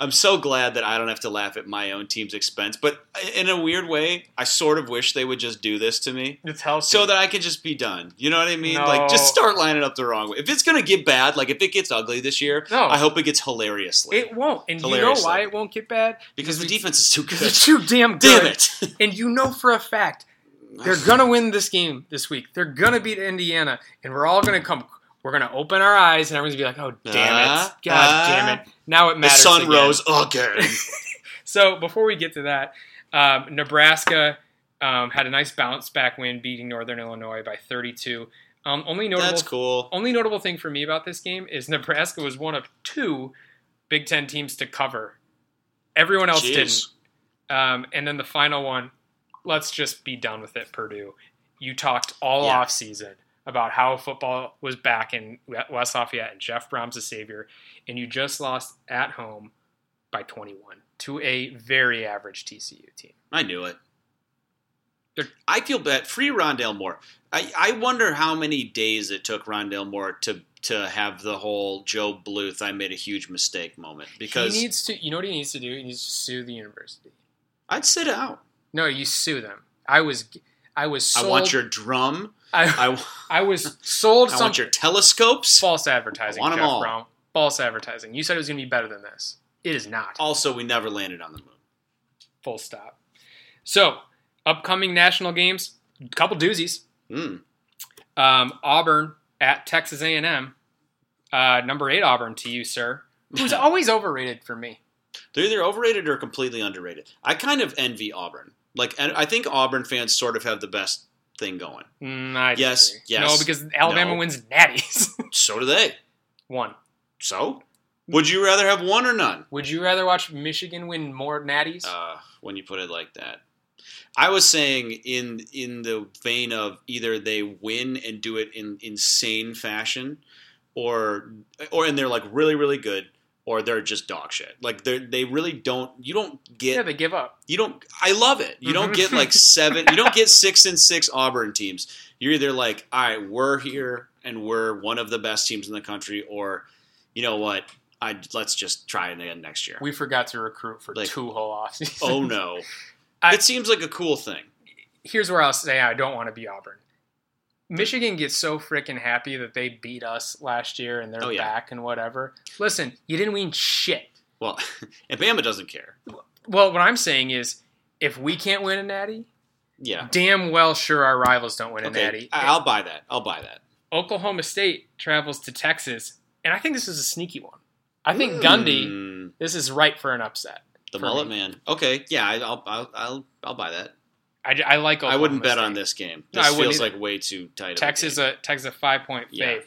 I'm so glad that I don't have to laugh at my own team's expense. But in a weird way, I sort of wish they would just do this to me. it's healthy. So that I could just be done. You know what I mean? No. Like, just start lining up the wrong way. If it's gonna get bad, like if it gets ugly this year, No. I hope it gets hilariously it won't. And you know why it won't get bad? because the defense is too good. it's too damn good. Damn it! And you know for a fact they're gonna win this game this week. They're gonna beat Indiana, and we're all gonna come. We're gonna open our eyes, and everyone's gonna be like, "Oh, damn Uh, it! God uh, damn it!" Now it matters. the sun again. rose again. So before we get to that, um, Nebraska um, had a nice bounce back win, beating Northern Illinois by 32. Um, only notable, That's cool. only notable thing for me about this game is Nebraska was one of two Big Ten teams to cover. Everyone else Jeez. didn't. Um, and then the final one, let's just be done with it, Purdue. You talked all Yeah. off season about how football was back in West Lafayette and Jeff Brohm's the savior, and you just lost at home by 21 to a very average TCU team. I knew it. They're- I feel bad. Free Rondale Moore. I, I wonder how many days it took Rondale Moore to to have the whole Gob Bluth I made a huge mistake moment because he needs to, you know what he needs to do? He needs to sue the university. I'd sit out. No, you sue them. I was, I was sold. I want your drum. I, I, I was sold I some want your telescopes. false advertising. I want 'em Jeff all. Brown. False advertising. You said it was going to be better than this. It is not. Also, we never landed on the moon. Full stop. So, upcoming national games, a couple doozies. Mm. Um, Auburn at Texas A&M. Uh, number eight Auburn to you, sir. Who's always overrated for me. They're either overrated or completely underrated. I kind of envy Auburn. Like, and I think Auburn fans sort of have the best thing going. Mm, I Yes, yes, No, because Alabama no. wins natties. So do they. One. So, would you rather have one or none? Would you rather watch Michigan win more natties? uh, when you put it like that. I was saying in in the vein of either they win and do it in insane fashion, or or and they're like really really good, or they're just dog shit. Like they they really don't. You don't get. yeah, they give up. you don't. I love it. You don't get like seven. You don't get six and six Auburn teams. You're either like, all right, we're here and we're one of the best teams in the country, or you know what, I let's just try it again next year. We forgot to recruit for Like, two whole offseasons. oh no, I- it seems like a cool thing. Here's where I'll say I don't want to be Auburn. Michigan gets so freaking happy that they beat us last year and they're Oh, yeah. back and whatever. Listen, you didn't win shit. Well, and Bama doesn't care. Well, what I'm saying is, if we can't win a natty, Yeah. damn well sure our rivals don't win a Okay. natty. I- I'll buy that. I'll buy that. Oklahoma State travels to Texas, and I think this is a sneaky one. I think Gundy, Mm, this is right for an upset. the mullet me. man. Okay. Yeah. I'll. I'll. I'll. I'll buy that. I, I like. Oklahoma I wouldn't bet State. on this game. No, This I wouldn't feels like way too tight. a Texas a Texas a five point fave,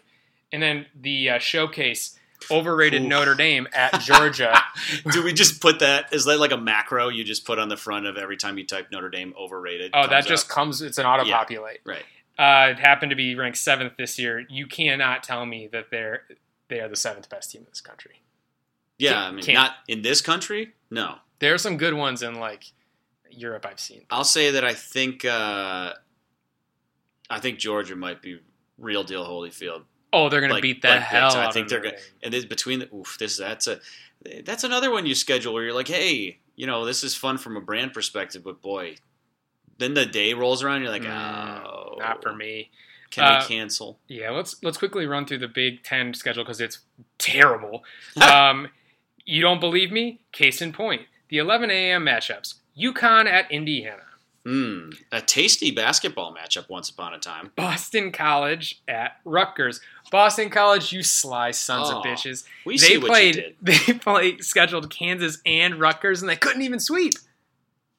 and then the uh, showcase overrated. Notre Dame at Georgia. Do we just put that? Is that like a macro you just put on the front of every time you type Notre Dame overrated? oh, that just up? comes. It's an auto Yeah. populate. right. Uh, it happened to be ranked seventh this year. You cannot tell me that they're they are the seventh best team in this country. Yeah, Can't- I mean, can't. not in this country. No, There are some good ones in like Europe I've seen. I'll say that I think uh, I think Georgia might be real deal Holyfield, Oh, they're gonna Like- beat the like hell time. I think they're Dame. and this between the oof, this that's a that's another one you schedule where you're like, hey, you know, this is fun from a brand perspective, but boy, then the day rolls around, you're like, Mm, oh, Not for me. Can Uh, they cancel? Yeah, let's let's quickly run through the Big Ten schedule because it's terrible. um, you don't believe me? Case in point: the 11 a.m. matchups: UConn at Indiana, Hmm, a tasty basketball matchup once upon a time. Boston College at Rutgers. Boston College, you sly sons Oh, of bitches! We they see what played. you did. They played scheduled Kansas and Rutgers, and they couldn't even sweep.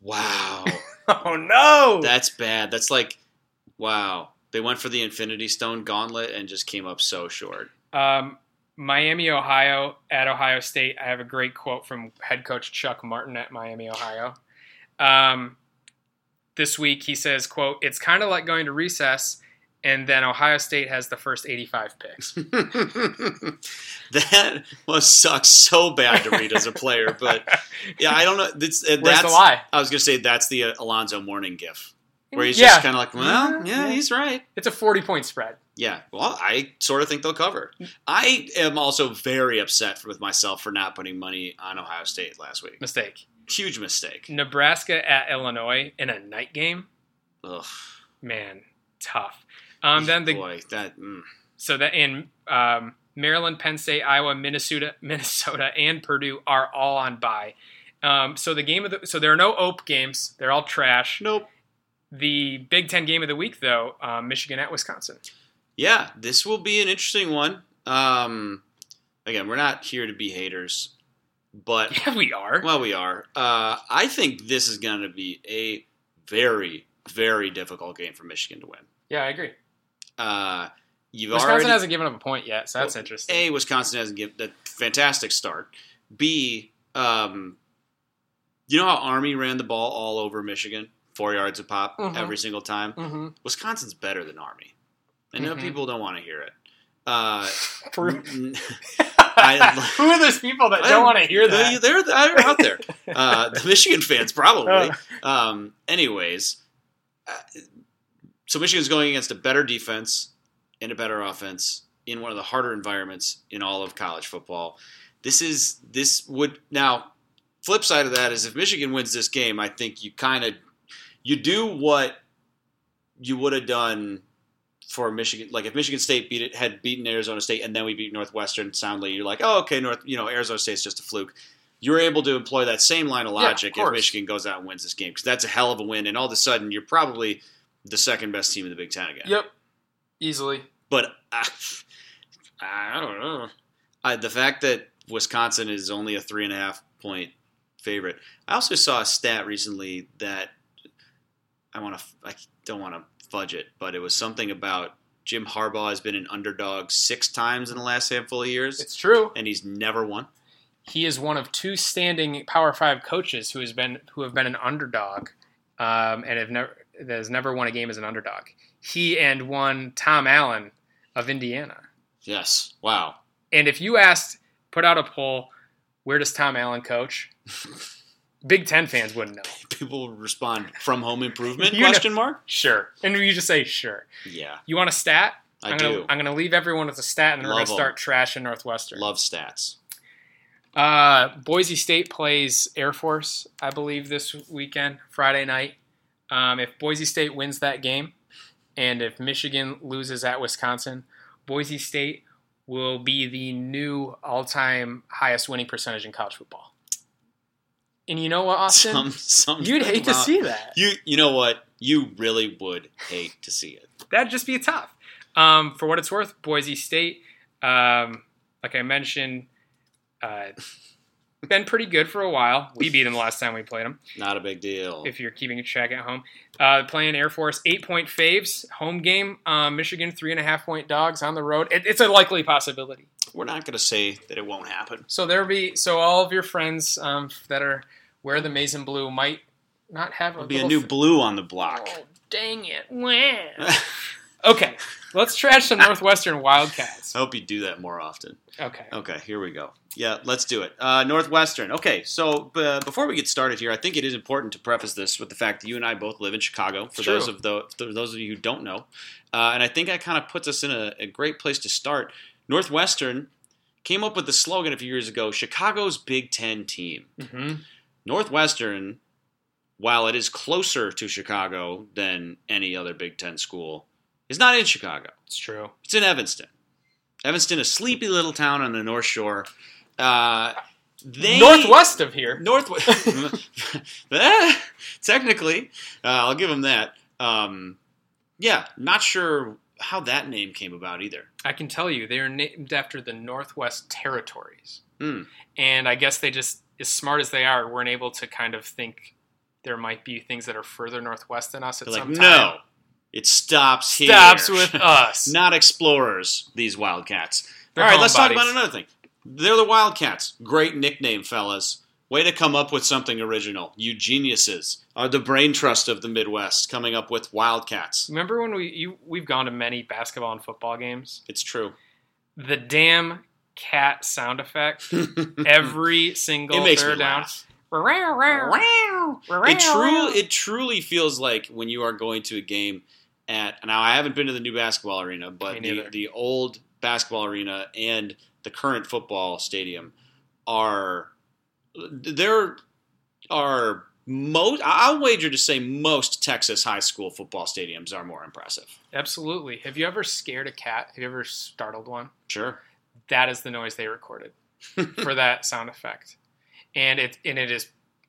Wow, Oh no! that's bad. That's like, wow. They went for the Infinity Stone Gauntlet and just came up so short. Um, Miami, Ohio at Ohio State. I have a great quote from head coach Chuck Martin at Miami, Ohio. Um, this week he says, "quote It's kind of like going to recess, and then Ohio State has the first 85 picks." that must suck so bad to read as a player, but yeah, I don't know. That's, uh, that's the lie? I was gonna say that's the uh, Alonzo Mourning gif, where he's Yeah. just kind of like, well, yeah, Yeah. he's right. It's a 40 point spread. Yeah, well, I sort of think they'll cover. I am also very upset with myself for not putting money on Ohio State last week. Mistake. Huge mistake. Nebraska at Illinois in a night game. Ugh. Man, tough. Um, then the boy, that mm. So that in um, Maryland, Penn State, Iowa, Minnesota, Minnesota, and Purdue are all on bye. Um, so the game of the so there are no OPE games; they're all trash. nope. The Big Ten game of the week, though, um, Michigan at Wisconsin. Yeah, this will be an interesting one. Um, again, we're not here to be haters, but Yeah, we are. well, we are. Uh, I think this is going to be a very, very difficult game for Michigan to win. yeah, I agree. Uh, you've Wisconsin already hasn't given up a point yet, so that's Well, interesting. A, Wisconsin hasn't given a fantastic start. B, um, you know how Army ran the ball all over Michigan, four yards a pop Mhm. every single time. mm-hmm. Wisconsin's better than Army. I know Mhm. people don't want to hear it. Uh, I- Who are those people that don't want to hear that? They're, they're out there. Uh, the Michigan fans probably. Uh. Um, anyways, uh, so Michigan's going against a better defense and a better offense in one of the harder environments in all of college football. This is this would now. Flip side of that is if Michigan wins this game, I think you kind of you do what you would have done for Michigan. Like if Michigan State beat it, had beaten Arizona State, and then we beat Northwestern soundly, you're like, oh, okay, North, you know, Arizona State's just a fluke. You're able to employ that same line of Yeah, of logic if. Michigan goes out and wins this game because that's a hell of a win, and all of a sudden you're probably the second best team in the Big Ten again. Yep, easily. But uh, I don't know. I, the fact that Wisconsin is only a three and a half point favorite. I also saw a stat recently that I want to. I don't want to fudge it, but it was something about Jim Harbaugh has been an underdog six times in the last handful of years, It's true. and he's never won. He is one of two standing Power Five coaches who has been who have been an underdog, um, and have never that has never won a game as an underdog. He and one Tom Allen of Indiana. Yes. Wow. And if you asked, put out a poll, where does Tom Allen coach? Big Ten fans wouldn't know. People respond from home improvement? You know- question mark. Sure, and you just say sure. Yeah, You want a stat? I am do. Gonna, I'm going to leave everyone with a stat, and then we're going to start trashing Northwestern. Love stats. Uh, Boise State plays Air Force, I believe, this weekend, Friday night. Um, if Boise State wins that game, and if Michigan loses at Wisconsin, Boise State will be the new all-time highest winning percentage in college football. And you know what, Austin? Some, some You'd hate to see that. You you know what? You really would hate to see it. That'd just be tough. Um, for what it's worth, Boise State, um, like I mentioned, uh, been pretty good for a while. We beat them the last time we played them. Not a big deal. If you're keeping track at home, uh, playing Air Force, eight point faves, home game. Um, Michigan, three and a half point dogs on the road. It, it's a likely possibility. We're not going to say that it won't happen. So there'll be so all of your friends um, that are wear the maize and blue might not have a There'll be a new f- blue on the block. Oh, dang it! Wow. okay, let's trash some Northwestern Wildcats. I hope you do that more often. Okay. Okay, here we go. Yeah, let's do it. Uh, Northwestern. Okay, so uh, before we get started here, I think it is important to preface this with the fact that you and I both live in Chicago. For True. those of the for those of you who don't know, uh, and I think that kind of puts us in a, a great place to start. Northwestern came up with the slogan a few years ago: "Chicago's Big Ten team." hmm Northwestern, while it is closer to Chicago than any other Big Ten school, is not in Chicago. It's true. It's in Evanston. Evanston, a sleepy little town on the North Shore. Uh, they Northwest of here. Northwest. Eh, technically, uh, I'll give them that. Um, yeah, not sure how that name came about either. I can tell you they are named after the Northwest Territories, Hmm. and I guess they just, as smart as they are, weren't able to kind of think there might be things that are further northwest than us at They're like, some time. no, it stops here. stops with us. not explorers. These Wildcats. They're All right, let's talk about another thing. They're the Wildcats. Great nickname, fellas. Way to come up with something original. You geniuses are the brain trust of the Midwest, coming up with Wildcats. Remember when we you, we've gone to many basketball and football games? It's true. The damn cat sound effect every single it makes me third down. It truly, it truly feels like when you are going to a game at. Now, I haven't been to the new basketball arena, but the, the old basketball arena and the current football stadium are there are most. I'll wager to say most Texas high school football stadiums are more impressive. Absolutely. Have you ever scared a cat? Have you ever startled one? Sure. That is the noise they recorded for that sound effect, and it and it is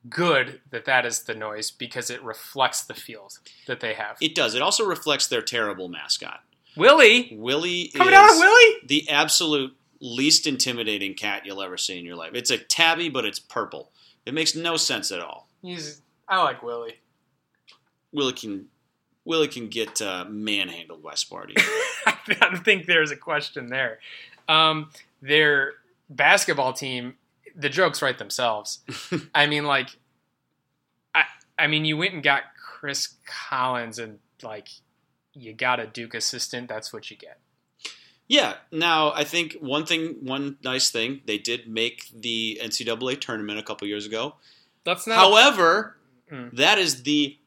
good that that is the noise because it reflects the field that they have. It does. It also reflects their terrible mascot. Willie, Willie coming is down, Willie. the absolute least intimidating cat you'll ever see in your life. It's a tabby, but it's purple. It makes no sense at all. He's I like Willie. Willie can Willie can get uh, manhandled by Sparty. I don't think there's a question there. Um, their basketball team, the jokes write themselves. I mean, like, I, I mean, you went and got Chris Collins, and like, you got a Duke assistant. That's what you get. Yeah. Now I think one thing, one nice thing, they did make the NCAA tournament a couple years ago. That's not. However, Mm. that is the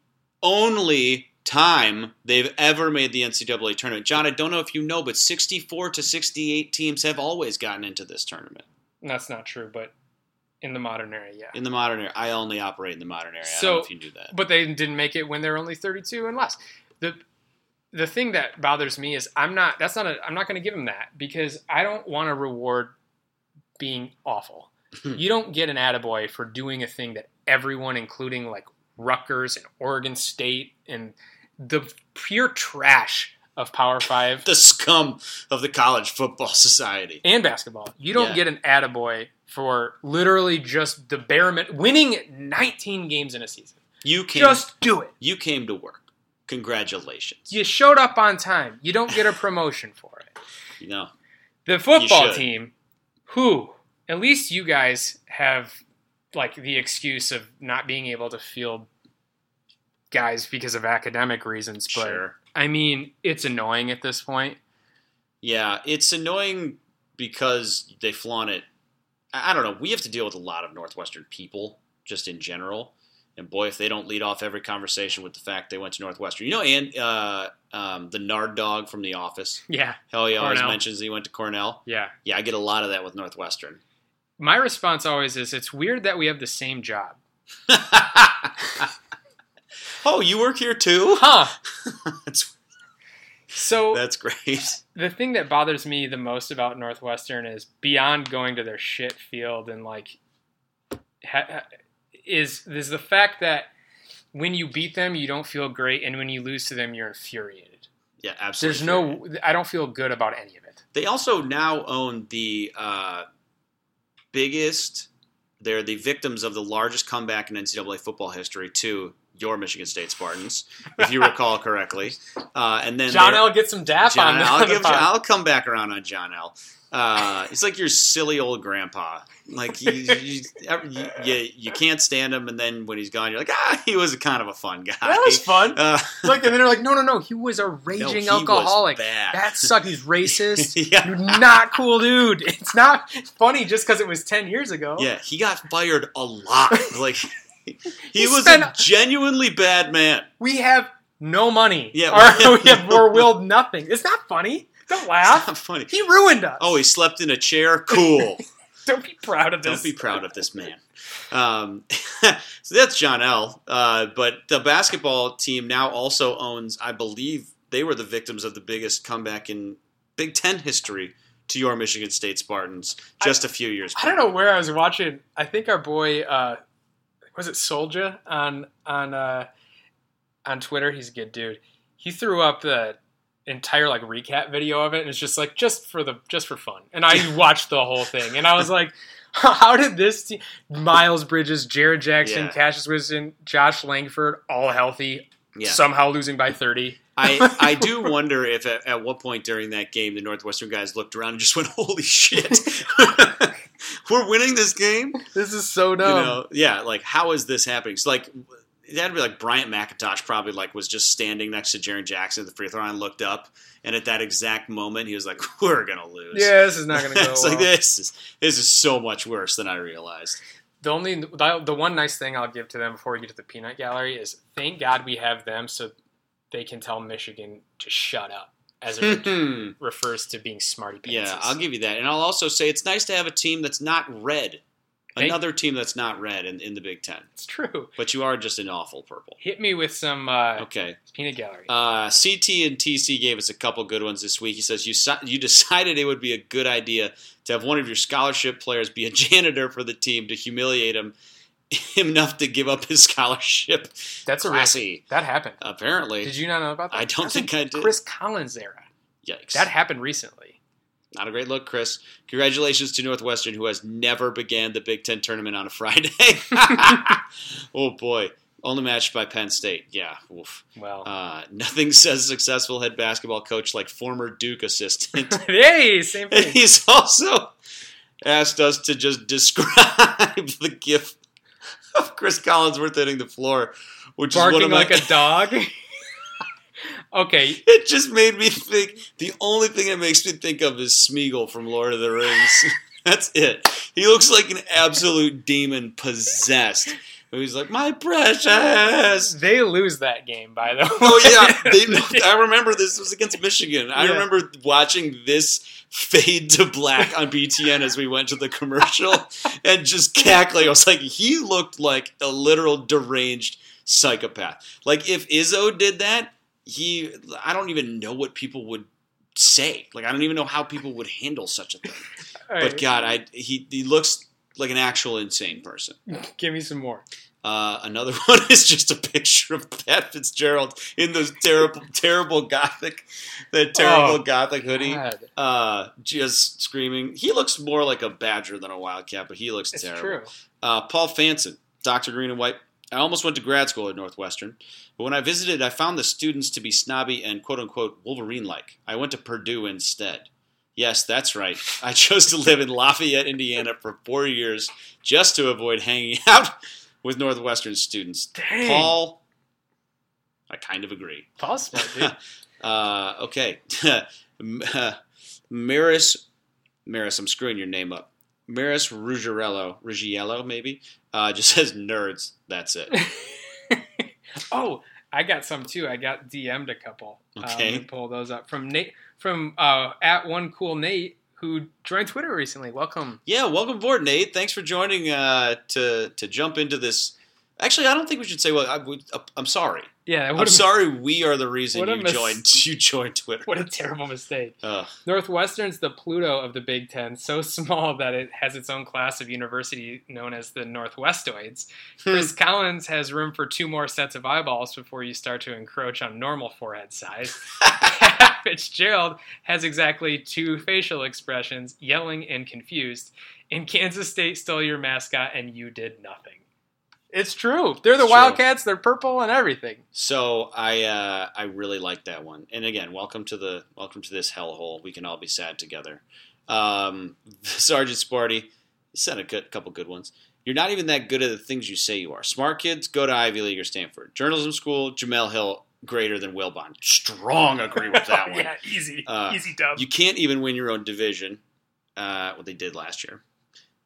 only time they've ever made the NCAA tournament. John, I don't know if you know, but 64 to 68 teams have always gotten into this tournament. that's not true, but in the modern era, yeah. In the modern era, I only operate in the modern era. I So- don't know if you knew that. But they didn't make it when they're only 32 and less. The the thing that bothers me is I'm not that's not a I'm not going to give them that because I don't want to reward being awful. Hmm. you don't get an attaboy for doing a thing that everyone including like Rutgers and Oregon State and the pure trash of Power 5 The scum of the college football society. and basketball. You don't Yeah. get an attaboy for literally just the bare min- winning 19 games in a season. You came. Just do it. you came to work. Congratulations. You showed up on time. You don't get a promotion for it. You know, The football team, who at least you guys have like the excuse of not being able to field guys because of academic reasons, but sure. I mean, it's annoying at this point. Yeah, it's annoying because they flaunt it. I don't know. We have to deal with a lot of Northwestern people just in general. And boy, if they don't lead off every conversation with the fact they went to Northwestern, you know, and uh, um, the Nard dog from The Office. Yeah, Hell, he always mentions he went to Cornell. yeah. Yeah, I get a lot of that with Northwestern. My response always is it's weird that we have the same job. oh, you work here too? Huh. that's So that's great. the thing that bothers me the most about Northwestern is beyond going to their shit field and like ha- ha- is is the fact that when you beat them you don't feel great and when you lose to them you're infuriated. Yeah, absolutely. There's no I don't feel good about any of it. They also now own the uh, biggest They're the victims of the largest comeback in NCAA football history to your Michigan State Spartans, if you recall correctly. Uh, and then John L gets some dap John, on. I'll give. I'll come back around on John L. Uh, he's like your silly old grandpa. Like you, you, you, you, you can't stand him, and then when he's gone, you're like, ah, he was kind of a fun guy. that was fun. Uh, like, and then they're like, no, no, no, he was a no, raging he alcoholic. That sucked. He's racist. yeah. You're not cool, dude. It's not funny just because it was ten years ago. Yeah, he got fired a lot. Like he, was spent- a genuinely bad man. We have no money. Yeah, or we- we have or willed nothing. It's not funny. Don't laugh. It's not funny. He ruined us. Oh, he slept in a chair. Cool. don't be proud of this. Don't be proud of this man. Um, so that's John L. Uh, but the basketball team now also owns, I believe, they were the victims of the biggest comeback in Big Ten history to your Michigan State Spartans just a few years. I don't know where I was watching. I think our boy uh, was it Soldier on on uh, on Twitter. He's a good dude. He threw up the entire like recap video of it, and it's just like just for the just for fun. And I watched the whole thing, and I was like, how did this team? Miles Bridges, Jaren Jackson, Yeah. Cassius Winston, Josh Langford, all healthy, Yeah. somehow losing by thirty. I, I do wonder if at, at what point during that game the Northwestern guys looked around and just went, "Holy shit, we're winning this game!" This is so dumb. You know, yeah. Like, how is this happening? It's like that'd be like Bryant McIntosh probably like was just standing next to Jaren Jackson at the free throw line, looked up, and at that exact moment he was like, "We're gonna lose." yeah, this is not going to go it's well. like this is this is so much worse than I realized. The only the, the one nice thing I'll give to them before we get to the peanut gallery is thank God we have them so they can tell Michigan to shut up as it yeah, refers to being smarty pants. Yeah, I'll give you that, and I'll also say it's nice to have a team that's not red. Thank- Another team that's not red in, in the Big Ten, It's true. but you are just an awful purple. Hit me with some uh, Okay. peanut gallery. Uh, CT and TC gave us a couple good ones this week. He says you si- you decided it would be a good idea to have one of your scholarship players be a janitor for the team to humiliate him, him enough to give up his scholarship. That's a classy. That happened. Apparently, Did you not know about that? I don't That's think I did. Chris Collins era. yikes! That happened recently. Not a great look, Chris. Congratulations to Northwestern, who has never began the Big Ten tournament on a Friday. oh boy, only matched by Penn State. Yeah, oof. Well, Uh, nothing says successful head basketball coach like former Duke assistant. hey, same And thing. he's also asked us to just describe the gif of Chris Collinsworth hitting the floor, which is Barking my. like a dog. okay, it just made me think. The only thing it makes me think of is Smeagol from Lord of the Rings. That's it. He looks like an absolute demon possessed. He's like, my precious. they lose that game by the oh, way. Oh yeah, they, I remember this was against Michigan. I Yeah. remember watching this fade to black on BTN as we went to the commercial and just cackling. I was like, he looked like a literal deranged psychopath. Like if Izzo did that, he I don't even know what people would say. Like I don't even know how people would handle such a thing. All right, But God, I he he looks like an actual insane person. give me some more. Uh, another one is just a picture of Pat Fitzgerald in those terrible, terrible gothic, that terrible Oh, gothic hoodie, uh, just screaming. He looks more like a badger than a wildcat, but he looks it's terrible. true. Uh, Paul Fanson, Doctor Green and White. I almost went to grad school at Northwestern, but when I visited, I found the students to be snobby and quote unquote Wolverine-like. I went to Purdue instead. Yes, that's right. I chose to live in Lafayette, Indiana for four years just to avoid hanging out with Northwestern students. Dang. Paul, I kind of agree. Paul's smart, dude. Uh, okay. Maris, Maris, I'm screwing your name up. Maris Ruggiero, Ruggiello, maybe, uh, just says nerds. That's it. oh, I got some too. I got DM'd a couple. Um, Okay. me pull those up from Nate from uh, at one cool Nate who joined Twitter recently. Welcome. Yeah, welcome aboard, Nate. Thanks for joining uh, to to jump into this. Actually, I don't think we should say. Well, I, would- uh, I'm sorry. Yeah, I'm sorry. We are the reason you mis- joined. You joined Twitter. What a terrible mistake. Ugh. Northwestern's the Pluto of the Big Ten, so small that it has its own class of university known as the Northwestoids. Hmm. Chris Collins has room for two more sets of eyeballs before you start to encroach on normal forehead size. Fitzgerald has exactly two facial expressions, yelling and confused. In Kansas State stole your mascot and you did nothing. It's true. They're the It's true. Wildcats. They're purple and everything. So I uh, I really like that one. And again, welcome to the welcome to this hellhole. We can all be sad together. Um, Sergeant Sparty, you said a good, couple good ones. You're not even that good at the things you say you are. Smart kids go to Ivy League or Stanford. Journalism school, Jemele Hill greater than Wilbon. Strong agree with that one. yeah, easy, Uh, easy dub. You can't even win your own division. Uh, what they did last year.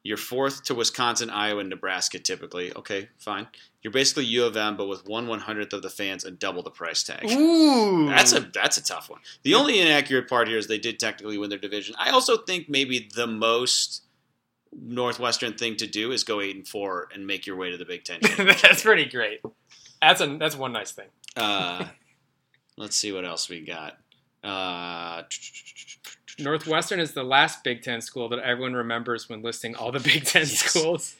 You're fourth to Wisconsin, Iowa, and Nebraska typically. Okay, fine. You're basically U of M, but with one one hundredth of the fans and double the price tag. Ooh, That's a that's a tough one. The only inaccurate part here is they did technically win their division. I also think maybe the most Northwestern thing to do is go eight and four and make your way to the Big Ten. that's pretty great. That's a that's one nice thing. Uh, let's see what else we got. Uh, Northwestern is the last Big Ten school that everyone remembers when listing all the Big Ten Yes. schools.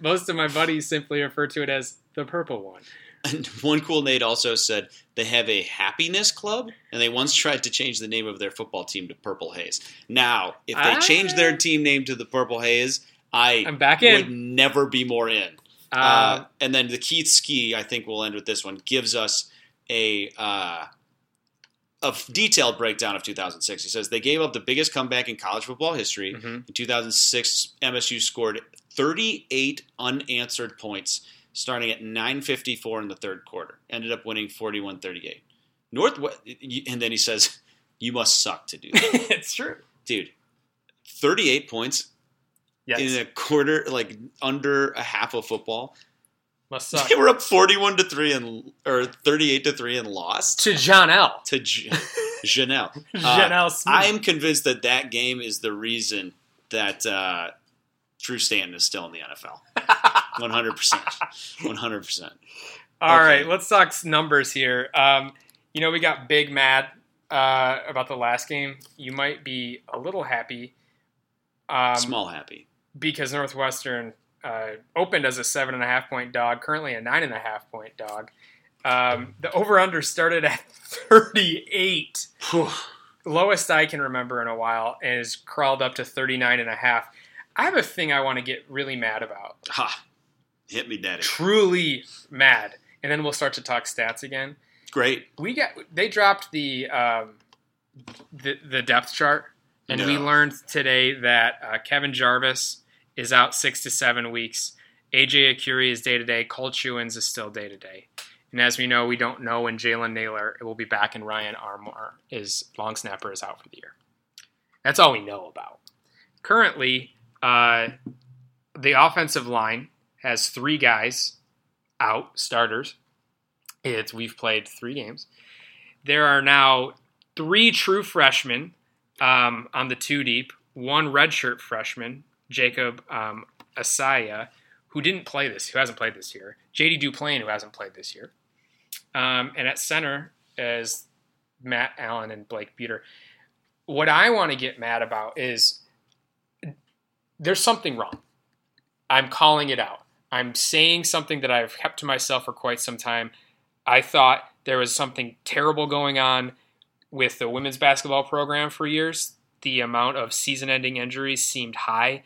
Most of my buddies simply refer to it as the purple one. And one cool Nate also said they have a happiness club, and they once tried to change the name of their football team to Purple Haze. Now, if they Ah. change their team name to the Purple Haze, I I'm back would in. never be more in. Uh, Uh, and then the Keith Ski, I think we'll end with this one, gives us a uh, a detailed breakdown of 2006. He says they gave up the biggest comeback in college football history. mhm. In 2006, MSU scored 38 unanswered points, starting at 9:54 in the third quarter. Ended up winning 41-38. Northwest, and then he says, "You must suck to do that, it's true. dude." 38 points Yes, in a quarter, like under a half of football. Must suck. They were up 41 to 3 and or 38 to 3 and lost to John L. to J- Janelle. Janelle Smith. I'm convinced that that game is the reason that uh, Drew Stanton is still in the NFL. 100%. 100%. All Okay. right, let's talk numbers here. Um, you know, we got big mad uh, about the last game. You might be a little happy um, Small happy. because Northwestern uh, opened as a seven and a half point dog, currently a nine and a half point dog. Um, the over under started at 38. Lowest I can remember in a while and is crawled up to 39 and a half. I have a thing I want to get really mad about. Ha. Hit me, daddy. Truly mad. And then we'll start to talk stats again. Great. we got they dropped the um, the, the depth chart, and we learned today that uh, Kevin Jarvis is out six to seven weeks. AJ Arcuri is day to day. Cole Chewins is still day to day. And as we know, we don't know when Jalen Nailor will be back, and Ryan Armour is long snapper is out for the year. That's all we know about. Currently, uh, the offensive line has three guys out starters. It's we've played three games. There are now three true freshmen um, on the two deep, one redshirt freshman, Jacob um, Isaia, who didn't play this, who hasn't played this year, JD Duplain, who hasn't played this year, um, and at center is Matt Allen and Blake Bueter. What I want to get mad about is there's something wrong. I'm calling it out. I'm saying something that I've kept to myself for quite some time. I thought there was something terrible going on with the women's basketball program for years. The amount of season ending injuries seemed high.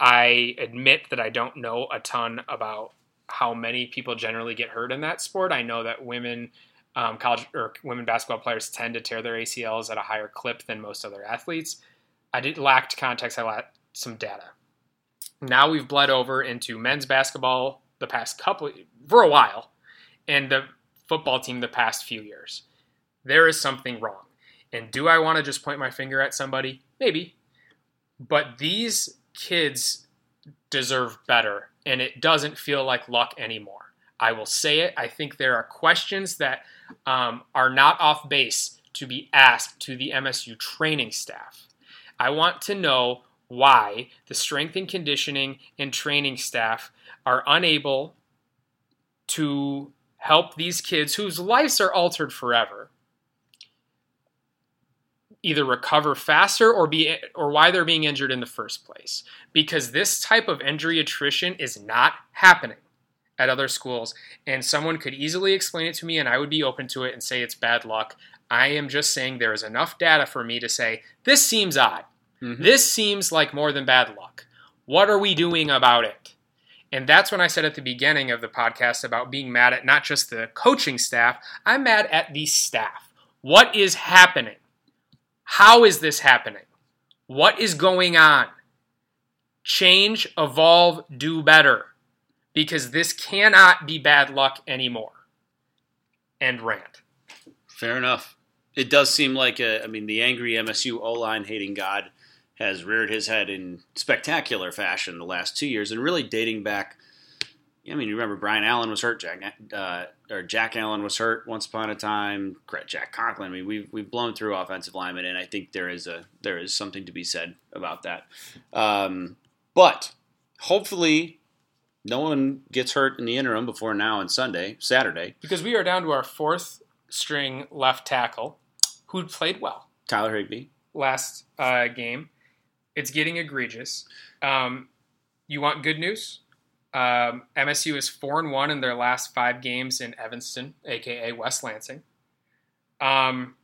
I admit that I don't know a ton about how many people generally get hurt in that sport. I know that women um, college or women basketball players tend to tear their ACLs at a higher clip than most other athletes. I did lacked context. I lacked some data. Now we've bled over into men's basketball the past couple for a while, and the football team the past few years. There is something wrong. And do I want to just point my finger at somebody? Maybe. But these kids deserve better, and it doesn't feel like luck anymore. I will say it. I think there are questions that um, are not off base to be asked to the MSU training staff. I want to know why the strength and conditioning and training staff are unable to help these kids whose lives are altered forever either recover faster or be or why they're being injured in the first place because this type of injury attrition is not happening at other schools, and someone could easily explain it to me, and I would be open to it and say it's bad luck. I am just saying there is enough data for me to say this seems odd. Mhm. This seems like more than bad luck. What are we doing about it? And that's when I said at the beginning of the podcast about being mad at not just the coaching staff, I'm mad at the staff. What is happening? How is this happening? What is going on? Change, evolve, do better. Because this cannot be bad luck anymore. End rant. Fair enough. It does seem like a, I mean, the angry MSU O line hating God has reared his head in spectacular fashion the last two years, and really dating back. I mean, you remember Brian Allen was hurt, Jack uh, or Jack Allen was hurt once upon a time. Jack Conklin. I mean, we've we've blown through offensive linemen, and I think there is a there is something to be said about that. Um, but hopefully, no one gets hurt in the interim before now and Sunday, Saturday. Because we are down to our fourth string left tackle who played well Tyler Higby. last uh, game. It's getting egregious. Um, you want good news? Um, MSU is four and one in their last five games in Evanston, aka West Lansing. Um,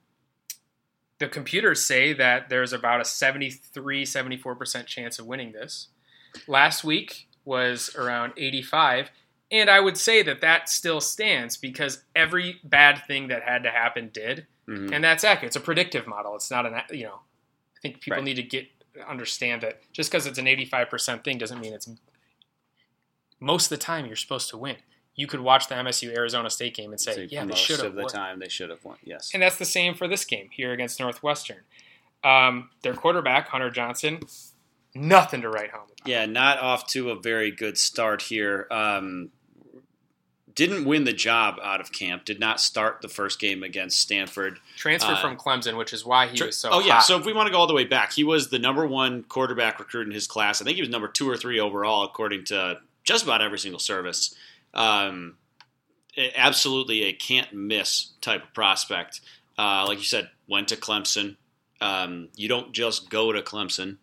the computers say that there's about a 73 74% chance of winning this. Last week was around 85, and I would say that that still stands because every bad thing that had to happen did, Mhm. and that's accurate. It's a predictive model. It's not an you know. I think people Right. need to get understand that just because it's an 85% thing doesn't mean it's most of the time you're supposed to win. You could watch the MSU Arizona State game and say, So yeah, they most should have of the won. time they should have won. Yes. And that's the same for this game here against Northwestern. Um, their quarterback, Hunter Johnson, nothing to write home about. Yeah, not off to a very good start here. Um, didn't win the job out of camp. Did not start the first game against Stanford. Transferred Uh, from Clemson, which is why he was so oh yeah. hot. So if we want to go all the way back, he was the number one quarterback recruit in his class. I think he was number two or three overall, according to just about every single service. Um, absolutely a can't miss type of prospect. Uh, like you said, went to Clemson. Um, you don't just go to Clemson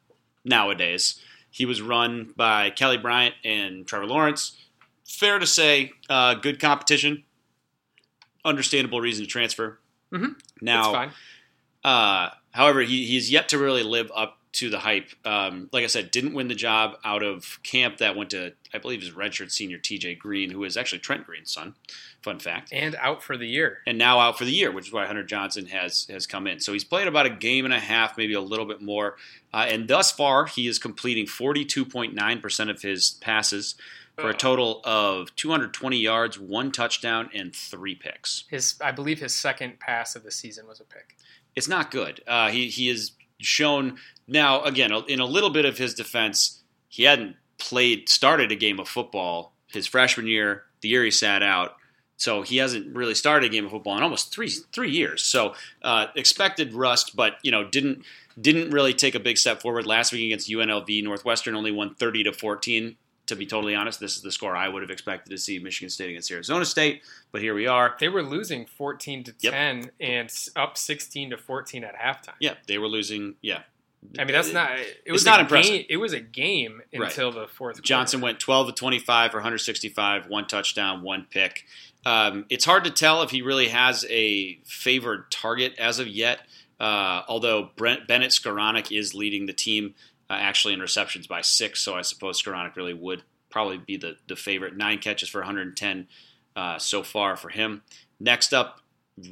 nowadays. He was run by Kelly Bryant and Trevor Lawrence. Fair to say, uh, good competition. Understandable reason to transfer. Mhm. Now, That's fine. uh, however, he, he's yet to really live up to the hype. Um, like I said, didn't win the job out of camp that went to, I believe, his redshirt senior TJ Green, who is actually Trent Green's son. Fun fact. And out for the year. And now out for the year, which is why Hunter Johnson has has come in. So he's played about a game and a half, maybe a little bit more. Uh, and thus far, he is completing 42.9% of his passes for a total of 220 yards, one touchdown, and three picks. His, I believe, his second pass of the season was a pick. it's not good. Uh, he he has shown now again in a little bit of his defense, he hadn't played started a game of football his freshman year, the year he sat out. So he hasn't really started a game of football in almost three three years. So uh, expected rust, but you know didn't didn't really take a big step forward last week against UNLV. Northwestern only won thirty to fourteen. To be totally honest, this is the score I would have expected to see Michigan State against Arizona State, but here we are. They were losing 14 to Yep. 10 and up 16 to 14 at halftime. Yeah, they were losing. Yeah, I mean, that's not. It was not a impressive. Game, it was a game Right. until the fourth. Johnson quarter. went 12 to 25 for 165, one touchdown, one pick. Um, it's hard to tell if he really has a favored target as of yet. Uh, although Brent Bennett Skowronek is leading the team uh, actually in receptions by six, so I suppose Skowronek really would probably be the, the favorite. Nine catches for 110 uh, so far for him. Next up,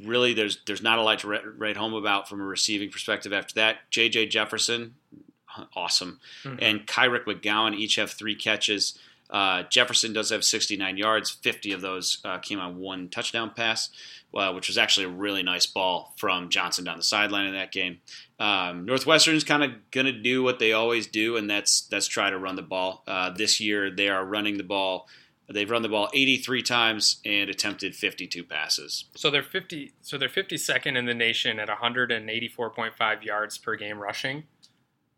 really, there's there's not a lot to write home about from a receiving perspective. After that, J.J. Jefferson, awesome Mhm. and Kyric McGowan each have three catches. Uh, Jefferson does have 69 yards. 50 of those uh, came on one touchdown pass, uh, which was actually a really nice ball from Johnson down the sideline in that game. Um, Northwestern's kind of going to do what they always do, and that's that's try to run the ball. Uh, this year, they are running the ball. They've run the ball 83 times and attempted 52 passes. So they're 50. So they're 52nd in the nation at 184.5 yards per game rushing.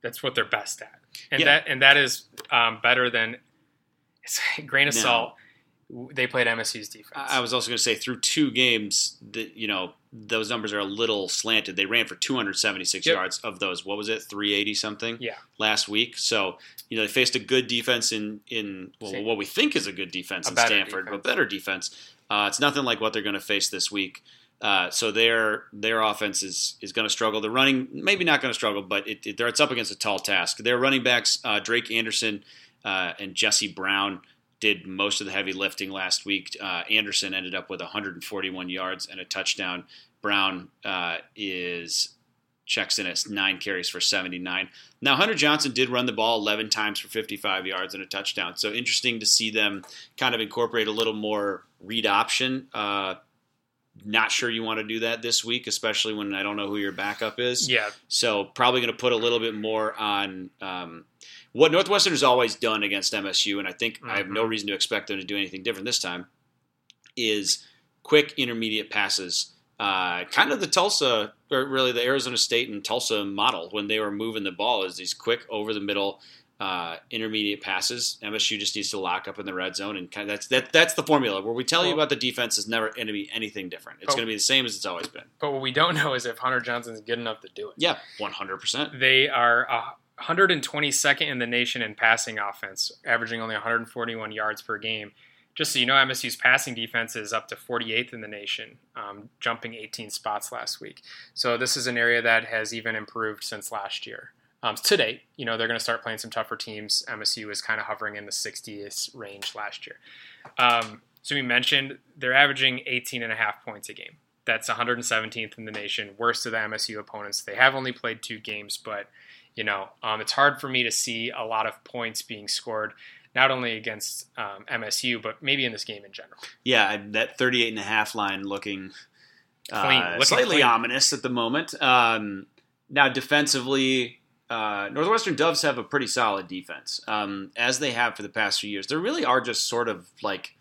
That's what they're best at, and Yeah. that and that is um, better than. It's a grain of No. salt. They played MSU's defense. I was also going to say through two games, you know those numbers are a little slanted. They ran for 276 Yep. yards of those. What was it, 380 something? Yeah. last week. So you know they faced a good defense in in well, See. what we think is a good defense A in Stanford, defense. but better defense. Uh, it's nothing like what they're going to face this week. Uh, so their their offense is is going to struggle. The running maybe not going to struggle, but it, it, it's up against a tall task. Their running backs uh, Drake Anderson uh, and Jesse Brown did most of the heavy lifting last week. Uh, Anderson ended up with 141 yards and a touchdown. Brown uh, is checks in at nine carries for 79. Now Hunter Johnson did run the ball 11 times for 55 yards and a touchdown. So interesting to see them kind of incorporate a little more read option. Uh, not sure you want to do that this week, especially when I don't know who your backup is. yeah, So probably going to put a little bit more on um, what Northwestern has always done against MSU, and I think I have no Mhm. reason to expect them to do anything different this time. Is quick intermediate passes, uh, kind of the Tulsa or really the Arizona State and Tulsa model when they were moving the ball is these quick over the middle. Uh, intermediate passes. MSU just needs to lock up in the red zone, and kind of that's that. That's the formula. Where we tell you about the defense is never going to be anything different. It's going to be the same as it's always been. but what we don't know is if Hunter Johnson's good enough to do it. Yeah, one hundred percent. They are uh, 122nd in the nation in passing offense, averaging only 141 yards per game. Just so you know, MSU's passing defense is up to 48th in the nation, um, jumping 18 spots last week. So this is an area that has even improved since last year. Um, to date, you know, they're going to start playing some tougher teams. MSU is kind of hovering in the 60th range last year. Um, so we mentioned they're averaging 18 and a half points a game. That's 117th in the nation, worst of the MSU opponents. They have only played two games, but you know, um, it's hard for me to see a lot of points being scored, not only against um, MSU, but maybe in this game in general. Yeah, that 38 and a half line looking, Clean, uh, looking slightly clean. ominous at the moment. Um, now, defensively, uh, Northwestern Doves have a pretty solid defense, um, as they have for the past few years. They really are just sort of like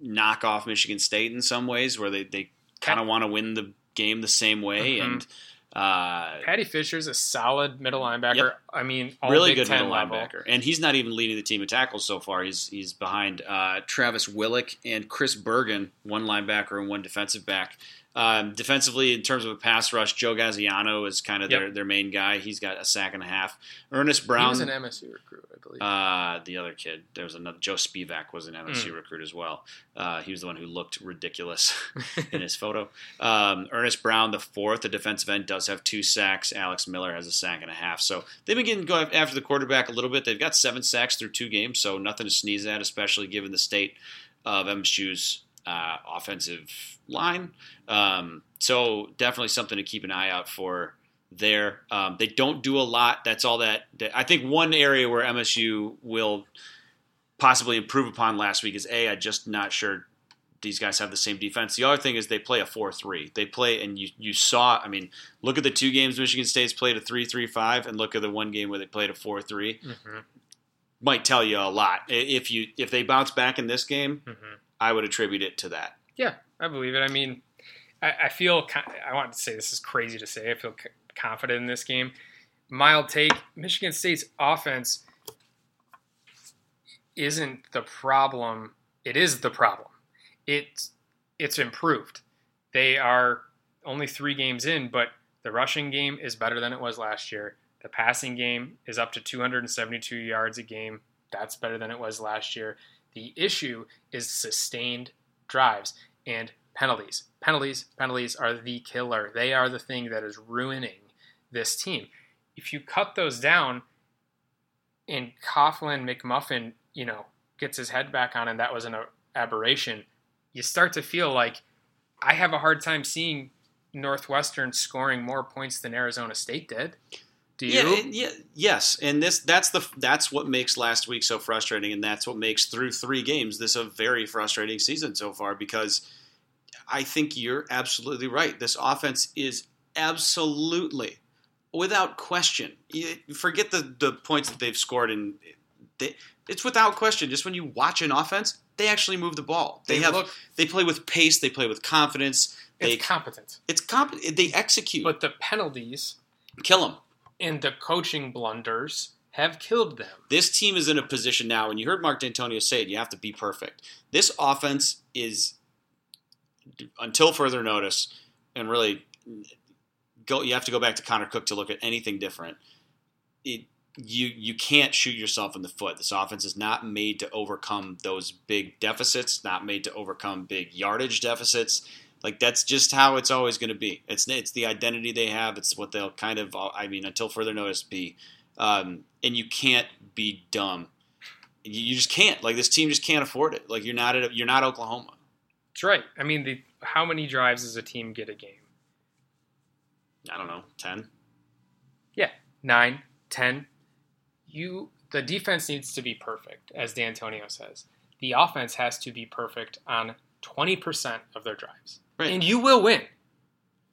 knock off Michigan State in some ways, where they, they kind of want to win the game the same way. Mhm. And uh, Paddy Fisher's a solid middle linebacker. Yep. I mean, all really Big good middle level. linebacker, and he's not even leading the team in tackles so far. He's he's behind uh, Travis Whillock and Chris Bergin, one linebacker and one defensive back. Um, defensively, in terms of a pass rush, Joe Gaziano is kind of Yep. their, their main guy. He's got a sack and a half. Earnest He Brown, was an MSU recruit, I believe. uh, the other kid, there was another Joe Spivak was an MSU Mm. recruit as well. Uh, he was the one who looked ridiculous in his photo. Um, Earnest Brown, the fourth, the defensive end, does have two sacks. Alex Miller has a sack and a half. So they've been getting going after the quarterback a little bit. They've got seven sacks through two games, so nothing to sneeze at, especially given the state of MSU's uh, offensive line. Um, so definitely something to keep an eye out for there. Um, they don't do a lot. That's all that, that. I think one area where MSU will possibly improve upon last week is a. I'm just not sure these guys have the same defense. The other thing is they play a four-three. They play, and you you saw. I mean, look at the two games Michigan State's played a three-three-five, and look at the one game where they played a four-three. Mhm, Might tell you a lot. If you if they bounce back in this game, mhm. I would attribute it to that. Yeah, I believe it. I mean, I, I feel I want to say this is crazy to say. I feel confident in this game. Mild take. Michigan State's offense isn't the problem. It is the problem. It's it's improved. They are only three games in, but the rushing game is better than it was last year. The passing game is up to 272 yards a game. That's better than it was last year. The issue is sustained drives and penalties. Penalties, penalties are the killer. They are the thing that is ruining this team. If you cut those down and Coghlin McMuffin, you know, gets his head back on and that was an aberration, you start to feel like I have a hard time seeing Northwestern scoring more points than Arizona State did. Do you? Yeah, yeah, yes, and this that's the that's what makes last week so frustrating, and that's what makes through three games this a very frustrating season so far because I think you're absolutely right. This offense is absolutely, without question, forget the the points that they've scored, and they, it's without question. Just when you watch an offense, they actually move the ball. They, They have look- they play with pace. They play with confidence. They it's competent. it's comp- They execute. But the penalties Kill them. And the coaching blunders have killed them. This team is in a position now, and you heard Mark Dantonio say it, you have to be perfect. This offense is, until further notice, and really, go. you have to go back to Connor Cook to look at anything different. It, you you can't shoot yourself in the foot. This offense is not made to overcome those big deficits. Not made to overcome big yardage deficits. Like that's just how it's always going to be. It's it's the identity they have. It's what they'll kind of. I mean, until further notice, be. Um, and you can't be dumb. You, you just can't. Like this team just can't afford it. Like you're not at, you're not Oklahoma. That's right. I mean, the, how many drives does a team get a game? I don't know, ten. Yeah, nine, ten. You the defense needs to be perfect, as Dantonio says. The offense has to be perfect on twenty percent of their drives, Right. and you will win.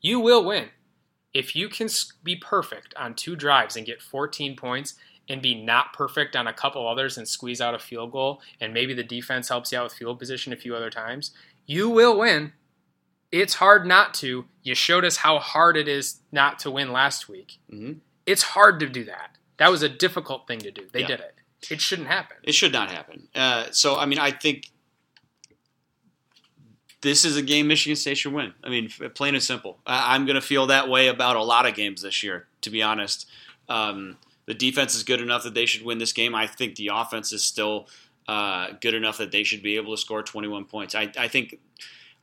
You will win if you can be perfect on two drives and get fourteen points. And be not perfect on a couple others and squeeze out a field goal, and maybe the defense helps you out with field position a few other times. You will win. It's hard not to. You showed us how hard it is not to win last week. hmm It's hard to do that. That was a difficult thing to do. They Yeah. did it. It shouldn't happen. It should not happen. Uh, so, I mean, I think this is a game Michigan State should win. I mean, plain and simple. I- I'm going to feel that way about a lot of games this year, to be honest. Um, the defense is good enough that they should win this game. I think the offense is still uh, good enough that they should be able to score 21 points. I, I think.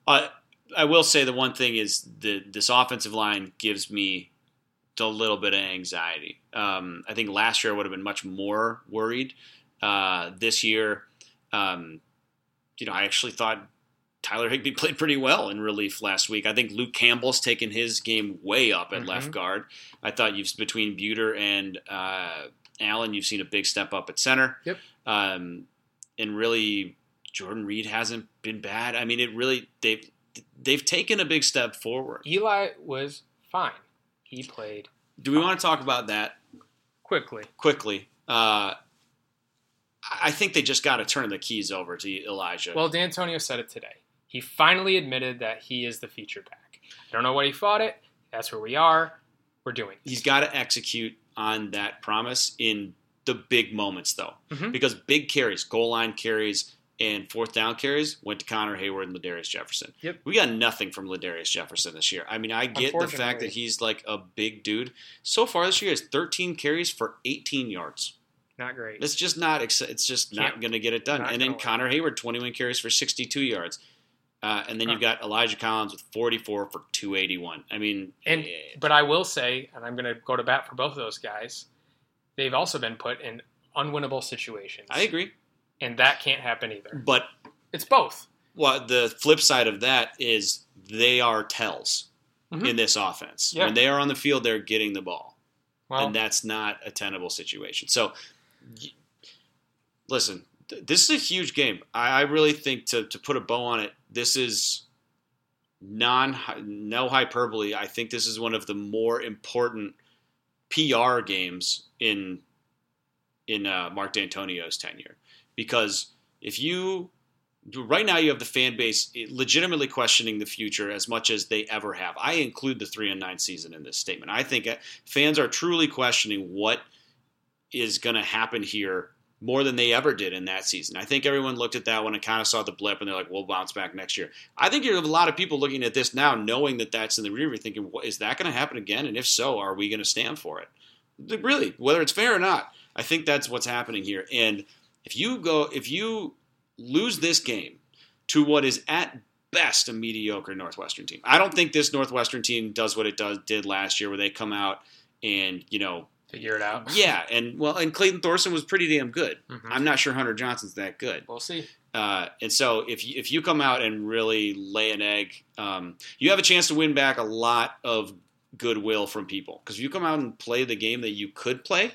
Uh, I will say the one thing is the this offensive line gives me a little bit of anxiety. Um, I think last year I would have been much more worried. Uh, this year, um, you know, I actually thought Tyler Higby played pretty well in relief last week. I think Luke Campbell's taken his game way up at Mhm. left guard. I thought you've between Bueter and uh, Allen, you've seen a big step up at center. Yep. Um, and really, Jordan Reid hasn't been bad. I mean, it really they've they've taken a big step forward. Eli was fine. He played Do we want to talk about that quickly. quickly? Uh, I think they just got to turn the keys over to Elijah. Well, Dantonio said it today. He finally admitted that he is the feature back. I don't know what he fought it. That's where we are. We're doing it. he's got to execute on that promise in the big moments, though, Mhm. because big carries, goal line carries, and fourth down carries went to Connor Heyward and La'Darius Jefferson. Yep. We got nothing from La'Darius Jefferson this year. I mean, I get the fact that he's like a big dude. So far this year, it's 13 carries for 18 yards. Not great. It's just not. It's just not Can't- going to get it done. And then. Connor Heyward, 21 carries for 62 yards. Uh, and then you've got Elijah Collins with 44 for 281. I mean, And eh, but I will say, and I'm going to go to bat for both of those guys. They've also been put in unwinnable situations. I agree. and that can't happen either. But It's both. Well, the flip side of that is they are tells Mhm. in this offense. Yeah. When they are on the field, they're getting the ball, Well, and that's not a tenable situation. So, listen, th- this is a huge game. I, I really think to to put a bow on it, this is non no hyperbole. I think this is one of the more important PR games in in uh, Mark Dantonio's tenure because if you right now you have the fan base legitimately questioning the future as much as they ever have. I include the three and nine season in this statement. I think uh, fans are truly questioning what is going to happen here more than they ever did in that season. I think everyone looked at that one and kind of saw the blip and they're like, we'll bounce back next year. I think you have a lot of people looking at this now knowing that that's in the rear view thinking, is that going to happen again? And if so, are we going to stand for it? Really, whether it's fair or not, I think that's what's happening here. And if you go, if you lose this game to what is at best a mediocre Northwestern team, I don't think this Northwestern team does what it does did last year, where they come out and you know, figure it out. yeah, and well, and Clayton Thorson was pretty damn good. Mhm. I'm not sure Hunter Johnson's that good. We'll see. Uh, and so if you, if you come out and really lay an egg, um, you have a chance to win back a lot of goodwill from people. Because if you come out and play the game that you could play,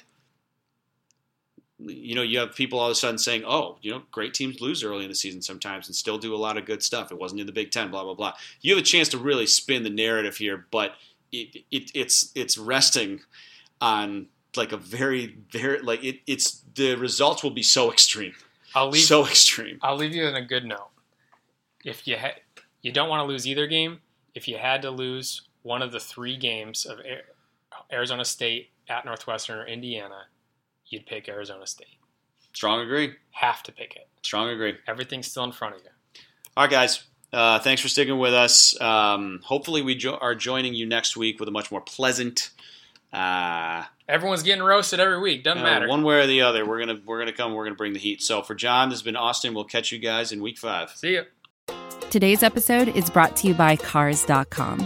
you know, you have people all of a sudden saying, "Oh, you know, great teams lose early in the season sometimes and still do a lot of good stuff. It wasn't in the Big Ten, blah blah blah." You have a chance to really spin the narrative here, but it, it it's it's resting on like a very very like it, it's the results will be so extreme, I'll leave. so extreme. I'll leave you on a good note. If you ha- you don't want to lose either game, if you had to lose one of the three games of A- Arizona State at Northwestern or Indiana, you'd pick Arizona State. Strong agree. Have to pick it. Strong agree. Everything's still in front of you. All right, guys. Uh, thanks for sticking with us. Um, hopefully, we jo- are joining you next week with a much more pleasant. Uh, Everyone's getting roasted every week. Doesn't uh, matter. One way or the other, we're gonna we're gonna come. We're gonna bring the heat. So for John, this has been Austin. We'll catch you guys in week five. See ya. Today's episode is brought to you by Cars.com.